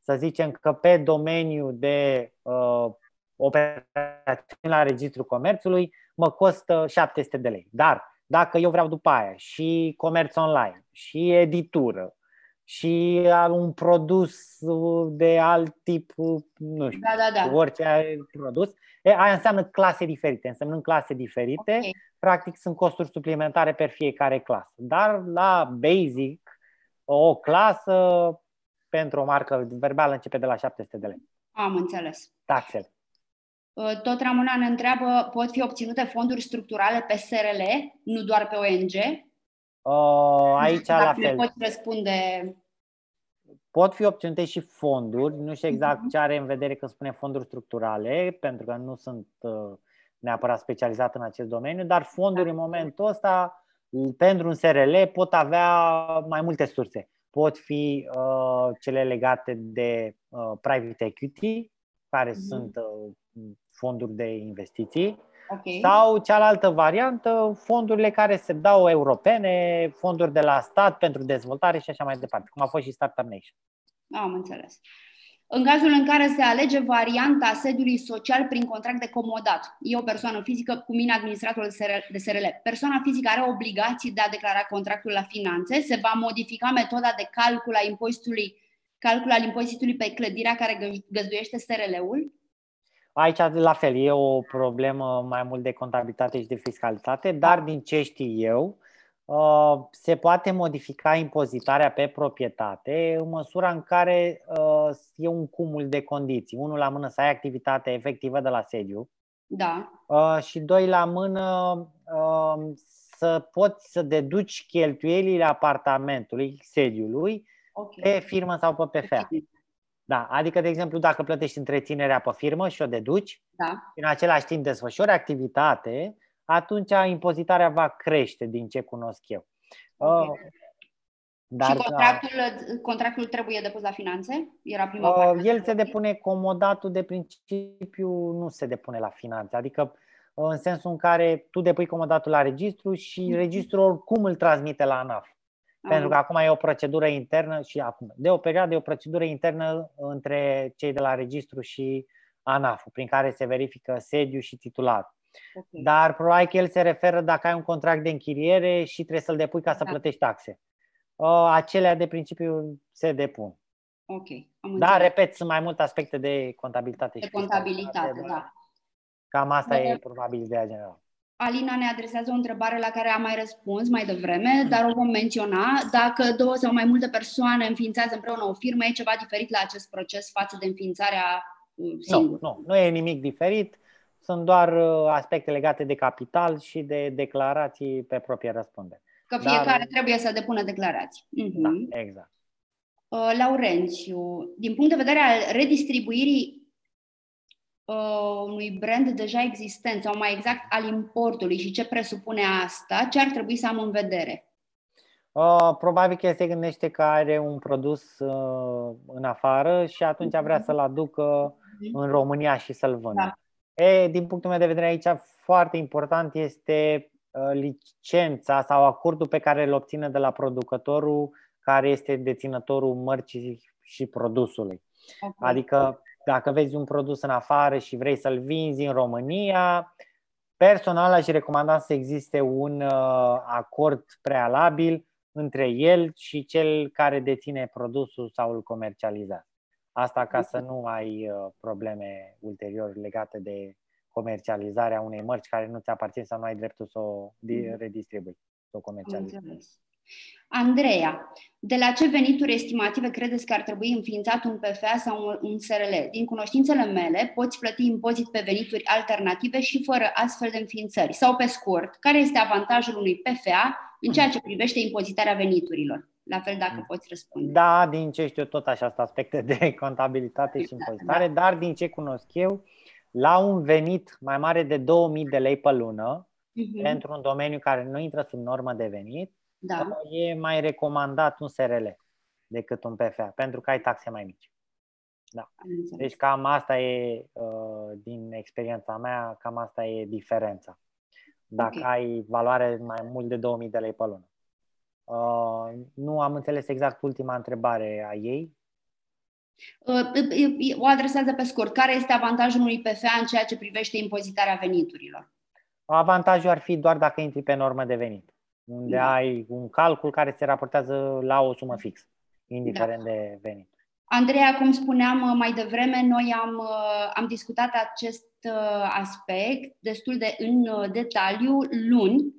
Să zicem că pe domeniu de uh, operațiuni la Registrul Comerțului mă costă 700 de lei. Dar dacă eu vreau după aia și comerț online, și editură, și un produs de alt tip, nu știu, da, da, da. orice produs. E, aia înseamnă clase diferite. Însemnând clase diferite, okay. practic sunt costuri suplimentare pe fiecare clasă. Dar la basic, o clasă pentru o marcă verbală începe de la 700 de lei. Am înțeles. Taxele. Uh, tot Ramona ne întreabă, pot fi obținute fonduri structurale pe SRL, nu doar pe ONG? Uh, aici la fel. Poți răspunde Pot fi obținute și fonduri, nu știu exact mhm. ce are în vedere când spune fonduri structurale, pentru că nu sunt uh, neapărat specializat în acest domeniu, dar fonduri da. în momentul ăsta pentru un SRL pot avea mai multe surse. Pot fi uh, cele legate de uh, private equity, care mm-hmm. sunt uh, fonduri de investiții, Okay. Sau cealaltă variantă, fondurile care se dau europene, fonduri de la stat pentru dezvoltare și așa mai departe, cum a fost și Startup Nation. Am înțeles. În cazul în care se alege varianta sediului social prin contract de comodat, e o persoană fizică cu mine administratorul de SRL. Persoana fizică are obligații de a declara contractul la finanțe, se va modifica metoda de calcul a impozitului, calcul al impozitului pe clădirea care găzduiește SRL-ul? Aici, la fel, e o problemă mai mult de contabilitate și de fiscalitate, dar din ce știu eu, uh, se poate modifica impozitarea pe proprietate în măsura în care uh, e un cumul de condiții. Unul la mână să ai activitate efectivă de la sediu da. Uh, și doi la mână să poți să deduci cheltuielile apartamentului, sediului, okay. pe firmă sau pe PFA. Da, adică, de exemplu, dacă plătești întreținerea pe firmă și o deduci, da. în același timp desfășori activitate, atunci impozitarea va crește din ce cunosc eu. Okay. Uh, dar, și contractul, contractul trebuie depus la finanțe? Era prima uh, parte. El se depune, comodatul de principiu nu se depune la finanțe, adică în sensul în care tu depui comodatul la registru și mm-hmm. registrul oricum îl transmite la ANAF. Pentru că acum e o procedură internă și acum, de o perioadă, e o procedură internă între cei de la registru și ANAF, prin care se verifică sediu și titular. Okay. Dar probabil că el se referă dacă ai un contract de închiriere și trebuie să-l depui ca să da. plătești taxe. Uh, acelea de principiu se depun. Ok. Am da, repet, sunt mai multe aspecte de contabilitate. De și contabilitate, da. Cam asta de... e probabil ideea generală. Alina ne adresează o întrebare la care am mai răspuns mai devreme, dar o vom menționa. Dacă două sau mai multe persoane înființează împreună o firmă, e ceva diferit la acest proces față de înființarea singură? Nu, nu, nu e nimic diferit. Sunt doar uh, aspecte legate de capital și de declarații pe proprie răspundere. Că fiecare dar... trebuie să depună declarații. Da, uh-huh. exact. Uh, Laurențiu, din punct de vedere al redistribuirii uh, unui brand deja existent sau mai exact al importului și ce presupune asta, ce ar trebui să am în vedere? Uh, probabil că se gândește că are un produs uh, în afară și atunci vrea mhm. să-l aducă mhm. în România și să-l vândă. Da. E, din punctul meu de vedere aici foarte important este uh, licența sau acordul pe care îl obține de la producătorul care este deținătorul mărcii și produsului. Okay. Adică dacă vezi un produs în afară și vrei să-l vinzi în România, personal aș recomanda să existe un uh, acord prealabil între el și cel care deține produsul sau îl comercializează. Asta ca să nu ai uh, probleme ulterior legate de comercializarea unei mărci care nu ți aparține sau nu ai dreptul să o mm. redistribui, să o comercializezi. Andreea, de la ce venituri estimative credeți că ar trebui înființat un PFA sau un SRL? Din cunoștințele mele, poți plăti impozit pe venituri alternative și fără astfel de înființări. Sau, pe scurt, care este avantajul unui PFA în ceea ce privește impozitarea veniturilor? La fel dacă poți răspunde. Da, din ce știu tot așa sunt aspecte de contabilitate și impozitare, da, da. dar din ce cunosc eu, la un venit mai mare de 2000 de lei pe lună, uh-huh. pentru un domeniu care nu intră sub normă de venit, da. e mai recomandat un SRL decât un PFA, pentru că ai taxe mai mici. Da. Deci cam asta e, uh, din experiența mea, cam asta e diferența. Dacă okay. ai valoare mai mult de 2000 de lei pe lună. Uh, nu am înțeles exact ultima întrebare a ei. Uh, o adresează pe scurt. Care este avantajul unui PFA în ceea ce privește impozitarea veniturilor? Avantajul ar fi doar dacă intri pe normă de venit unde da. ai un calcul care se raportează la o sumă fixă, indiferent da. de venit. Andreea, cum spuneam uh, mai devreme, noi am, uh, am discutat acest uh, aspect destul de în detaliu luni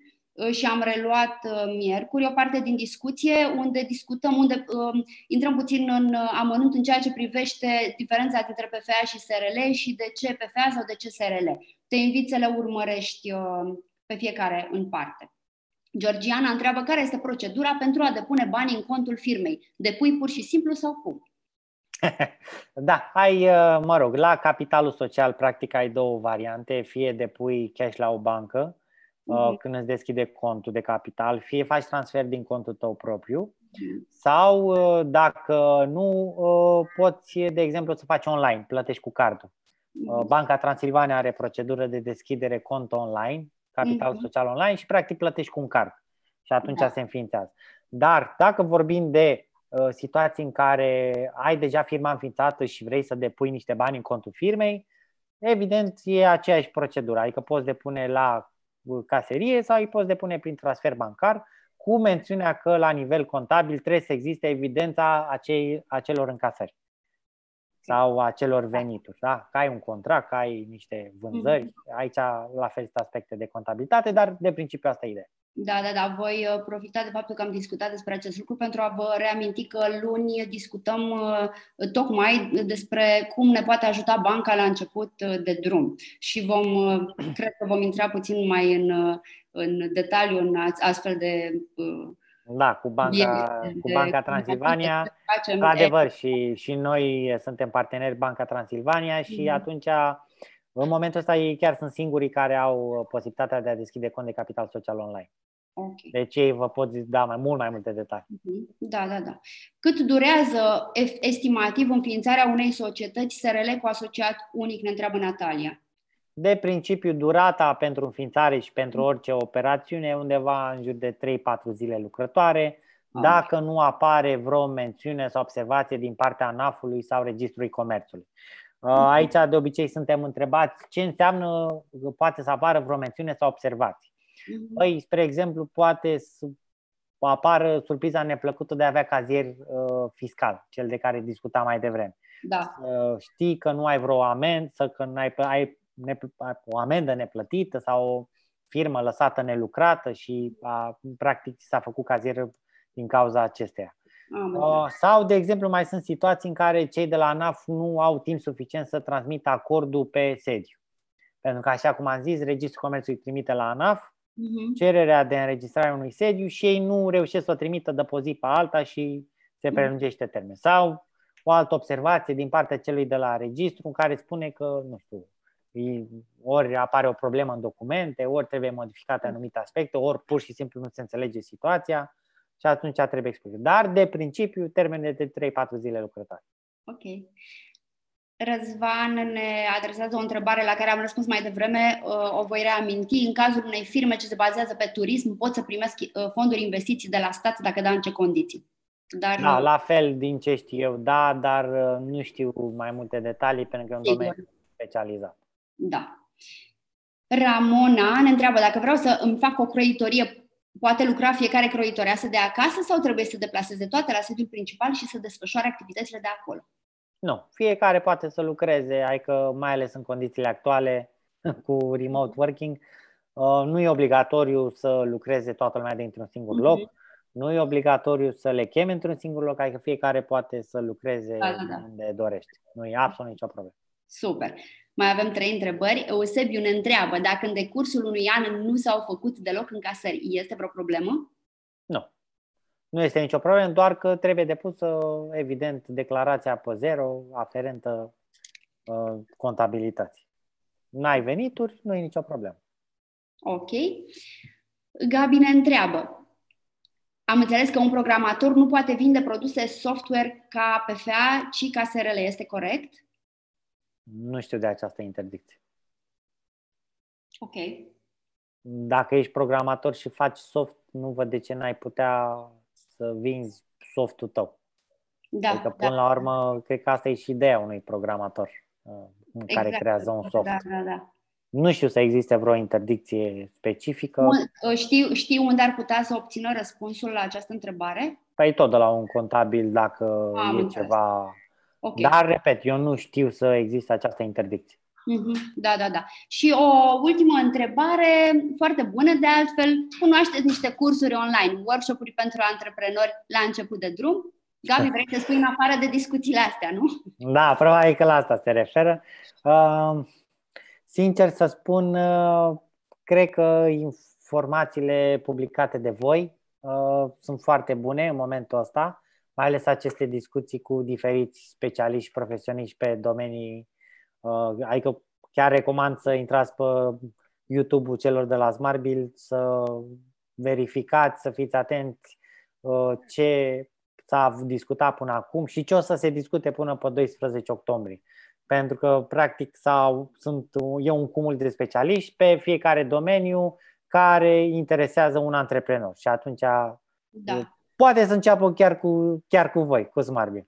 și am reluat miercuri o parte din discuție unde discutăm, unde uh, intrăm puțin în amănunt în ceea ce privește diferența dintre PFA și SRL și de ce PFA sau de ce SRL. Te invit să le urmărești uh, pe fiecare în parte. Georgiana întreabă care este procedura pentru a depune banii în contul firmei. Depui pur și simplu sau cum? Da, ai, uh, mă rog, la capitalul social practic ai două variante, fie depui cash la o bancă mm-hmm. când îți deschide contul de capital, fie faci transfer din contul tău propriu mm-hmm. sau uh, dacă nu, poți, de exemplu, să faci online, plătești cu cardul. Mm-hmm. Banca Transilvania are procedură de deschidere cont online capital mm-hmm. social online și practic plătești cu un card și atunci da. se înființează. Dar dacă vorbim de uh, situații în care ai deja firma înființată și vrei să depui niște bani în contul firmei, evident e aceeași procedură, adică poți depune la uh, caserie sau îi poți depune prin transfer bancar cu mențiunea că la nivel contabil trebuie să existe evidența acei, acelor încasări sau a celor venituri. Da? Că ai un contract, că ai niște vânzări, mm-hmm. aici la fel sunt aspecte de contabilitate, dar de principiu asta e ideea. Da, da, da. Voi uh, profita de faptul că am discutat despre acest lucru pentru a vă reaminti că luni discutăm uh, tocmai despre cum ne poate ajuta banca la început uh, de drum și vom, cred că vom intra puțin mai în, în detaliu în astfel de da, cu Banca, de, cu Banca Transilvania. Într-adevăr, și, și noi suntem parteneri Banca Transilvania și mm-hmm. atunci, în momentul ăsta, ei chiar sunt singurii care au posibilitatea de a deschide cont de capital social online. Okay. Deci ei vă pot da mai mult mai multe detalii. Mhm. Da, da, da. Cât durează estimativ înființarea unei societăți SRL cu asociat unic, ne întreabă Natalia? De principiu, durata pentru înființare și pentru orice operațiune e undeva în jur de 3-4 zile lucrătoare, dacă nu apare vreo mențiune sau observație din partea ANAF-ului sau Registrului Comerțului. Aici de obicei suntem întrebați ce înseamnă, poate să apară vreo mențiune sau observații. Mhm. Păi, spre exemplu, poate să apară surpriza neplăcută de a avea cazier uh, fiscal, cel de care discutam mai devreme. Da. Uh, știi că nu ai vreo amendă, să că ai, ai o amendă neplătită sau o firmă lăsată nelucrată și a, practic s-a făcut cazier din cauza acesteia. Uh, sau, de exemplu, mai sunt situații în care cei de la ANAF nu au timp suficient să transmită acordul pe sediu. Pentru că, așa cum am zis, Registrul Comerțului trimite la ANAF uh-huh. cererea de înregistrare a unui sediu și ei nu reușesc să o trimită de pe zi pe alta și se mhm. prelungește termen. Sau o altă observație din partea celui de la registru în care spune că, nu știu, ori apare o problemă în documente, ori trebuie modificate anumite aspecte, ori pur și simplu nu se înțelege situația și atunci trebuie explicat. Dar, de principiu, termenele de 3-4 zile lucrătoare. Ok. Răzvan ne adresează o întrebare la care am răspuns mai devreme, uh, o voi reaminti. În cazul unei firme ce se bazează pe turism, pot să primesc uh, fonduri investiții de la stat dacă da în ce condiții. Dar, da, la fel din ce știu eu, da, dar uh, nu știu mai multe detalii pentru că e un sigur. domeniu specializat. Da. Ramona ne întreabă dacă vreau să îmi fac o croitorie, poate lucra fiecare croitoreasă de acasă sau trebuie să deplaseze toate la sediul principal și să desfășoare activitățile de acolo? Nu, fiecare poate să lucreze, adică mai ales în condițiile actuale cu remote working, uh, nu e obligatoriu să lucreze toată lumea dintr-un singur mhm. loc, nu e obligatoriu să le cheme într-un singur loc, adică fiecare poate să lucreze da, da, da. unde dorește. Nu e absolut nicio problemă. Super. Mai avem trei întrebări. Eusebiu ne întreabă dacă în decursul unui an nu s-au făcut deloc încasări. Este vreo problemă? Nu. Nu este nicio problemă, doar că trebuie depusă, evident, declarația pe zero aferentă uh, contabilității. N-ai venituri, nu e nicio problemă. Ok. Gabi ne întreabă. Am înțeles că un programator nu poate vinde produse software ca PFA, ci ca SRL. Este corect? Nu știu de această interdicție. Ok. Dacă ești programator și faci soft, nu văd de ce n-ai putea să vinzi softul tău. Da, adică, până da. la urmă, cred că asta e și ideea unui programator uh, exact. care creează un soft. Da, da, da. Nu știu să existe vreo interdicție specifică. Uh, știu, știu unde ar putea să obțină răspunsul la această întrebare? Păi tot de la un contabil dacă Am e înțeles. ceva Okay. Dar, repet, eu nu știu să existe această interdicție. Mm-hmm. Da, da, da. Și o ultimă întrebare, foarte bună de altfel. Cunoașteți niște cursuri online, workshop-uri pentru antreprenori la început de drum? Gabi, vrei să spui în afară de discuțiile astea, nu? Da, probabil că la asta se referă. Uh, sincer să spun, uh, cred că informațiile publicate de voi uh, sunt foarte bune în momentul ăsta mai ales aceste discuții cu diferiți specialiști profesioniști pe domenii. Uh, adică chiar recomand să intrați pe YouTube-ul celor de la Smartbill, să verificați, să fiți atenți uh, ce s-a discutat până acum și ce o să se discute până pe 12 octombrie. Pentru că, practic, sau, sunt, e un cumul de specialiști pe fiecare domeniu care interesează un antreprenor. Și atunci da poate să înceapă chiar cu, chiar cu voi, cu Smartbill.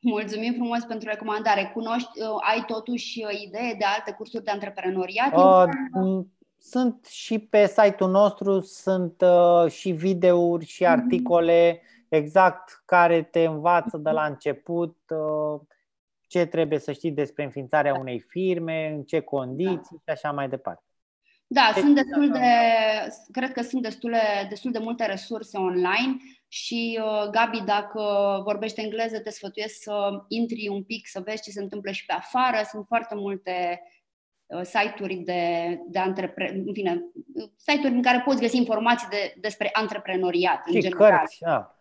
Mulțumim frumos pentru recomandare. Cunoști, uh, ai totuși uh, idee de alte cursuri de antreprenoriat? Uh, sunt și pe site-ul nostru, sunt uh, și videouri și mhm. articole exact care te învață de la început uh, ce trebuie să știi despre înființarea unei firme, în ce condiții da. și așa mai departe. Da, deci, sunt destul de, cred că sunt destule, destul de multe resurse online și uh, Gabi, dacă vorbește engleză, te sfătuiesc să intri un pic, să vezi ce se întâmplă și pe afară. Sunt foarte multe uh, site-uri de, de antrepre... în fine, site-uri în care poți găsi informații de, despre antreprenoriat și în general. Cărți, da.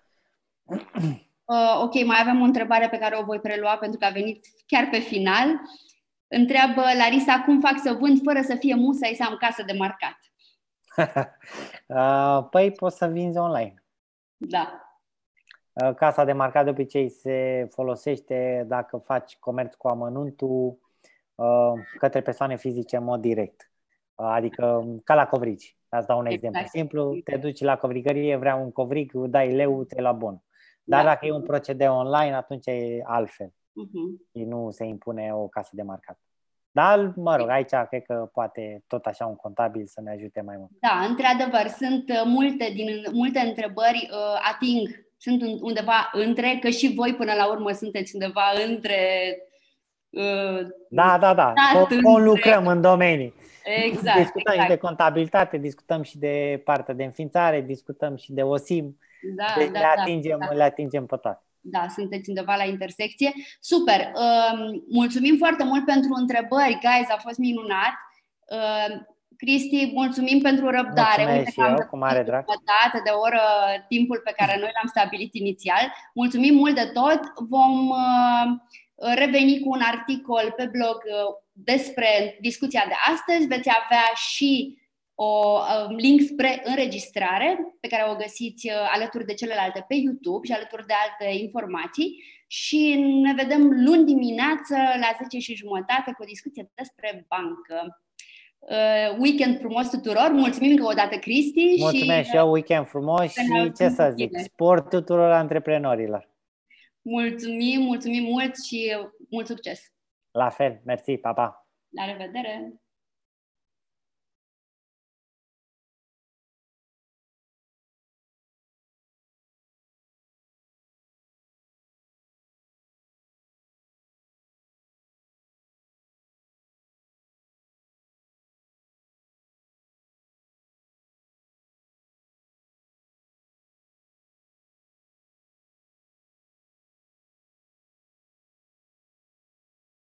Uh, ok, mai avem o întrebare pe care o voi prelua pentru că a venit chiar pe final. Întreabă Larisa cum fac să vând fără să fie musai să am casă de marcat. Uh, păi poți să vinzi online. Da. Uh, casa de marcat de obicei se folosește dacă faci comerț cu amănuntul uh, către persoane fizice în mod direct. Adică ca la covrigi. Asta dau un exact. exemplu simplu. Te duci la covrigărie, vreau un covrig, dai leu, ți la bun. Dar da. dacă e un procedeu online, atunci e altfel. Uh-huh. și nu se impune o casă de marcat. Dar, mă rog, aici cred că poate tot așa un contabil să ne ajute mai mult. Da, într-adevăr, sunt uh, multe, din, multe întrebări uh, ating, sunt undeva între, că și voi până la urmă sunteți undeva între uh, da, da, da. lucrăm în domenii. Exact. Discutăm exact. și de contabilitate, discutăm și de partea de înființare, discutăm și de OSIM. Da, deci da, le, atingem, da, da. le atingem pe toate. Da, sunteți undeva la intersecție. Super! Uh, mulțumim foarte mult pentru întrebări, guys, a fost minunat. Uh, Cristi, mulțumim pentru răbdare. Mulțumesc și eu, cu mare drag. de oră timpul pe care noi l-am stabilit inițial. Mulțumim mult de tot. Vom uh, reveni cu un articol pe blog uh, despre discuția de astăzi. Veți avea și o um, link spre înregistrare pe care o găsiți uh, alături de celelalte pe YouTube și alături de alte informații și ne vedem luni dimineață la 10 și jumătate cu o discuție despre bancă. Uh, weekend frumos tuturor, mulțumim încă o dată Cristi. Mulțumesc și eu, weekend frumos și ce să zic, sport tuturor antreprenorilor. Mulțumim, mulțumim mult și mult succes! La fel, mersi, pa, pa! La revedere!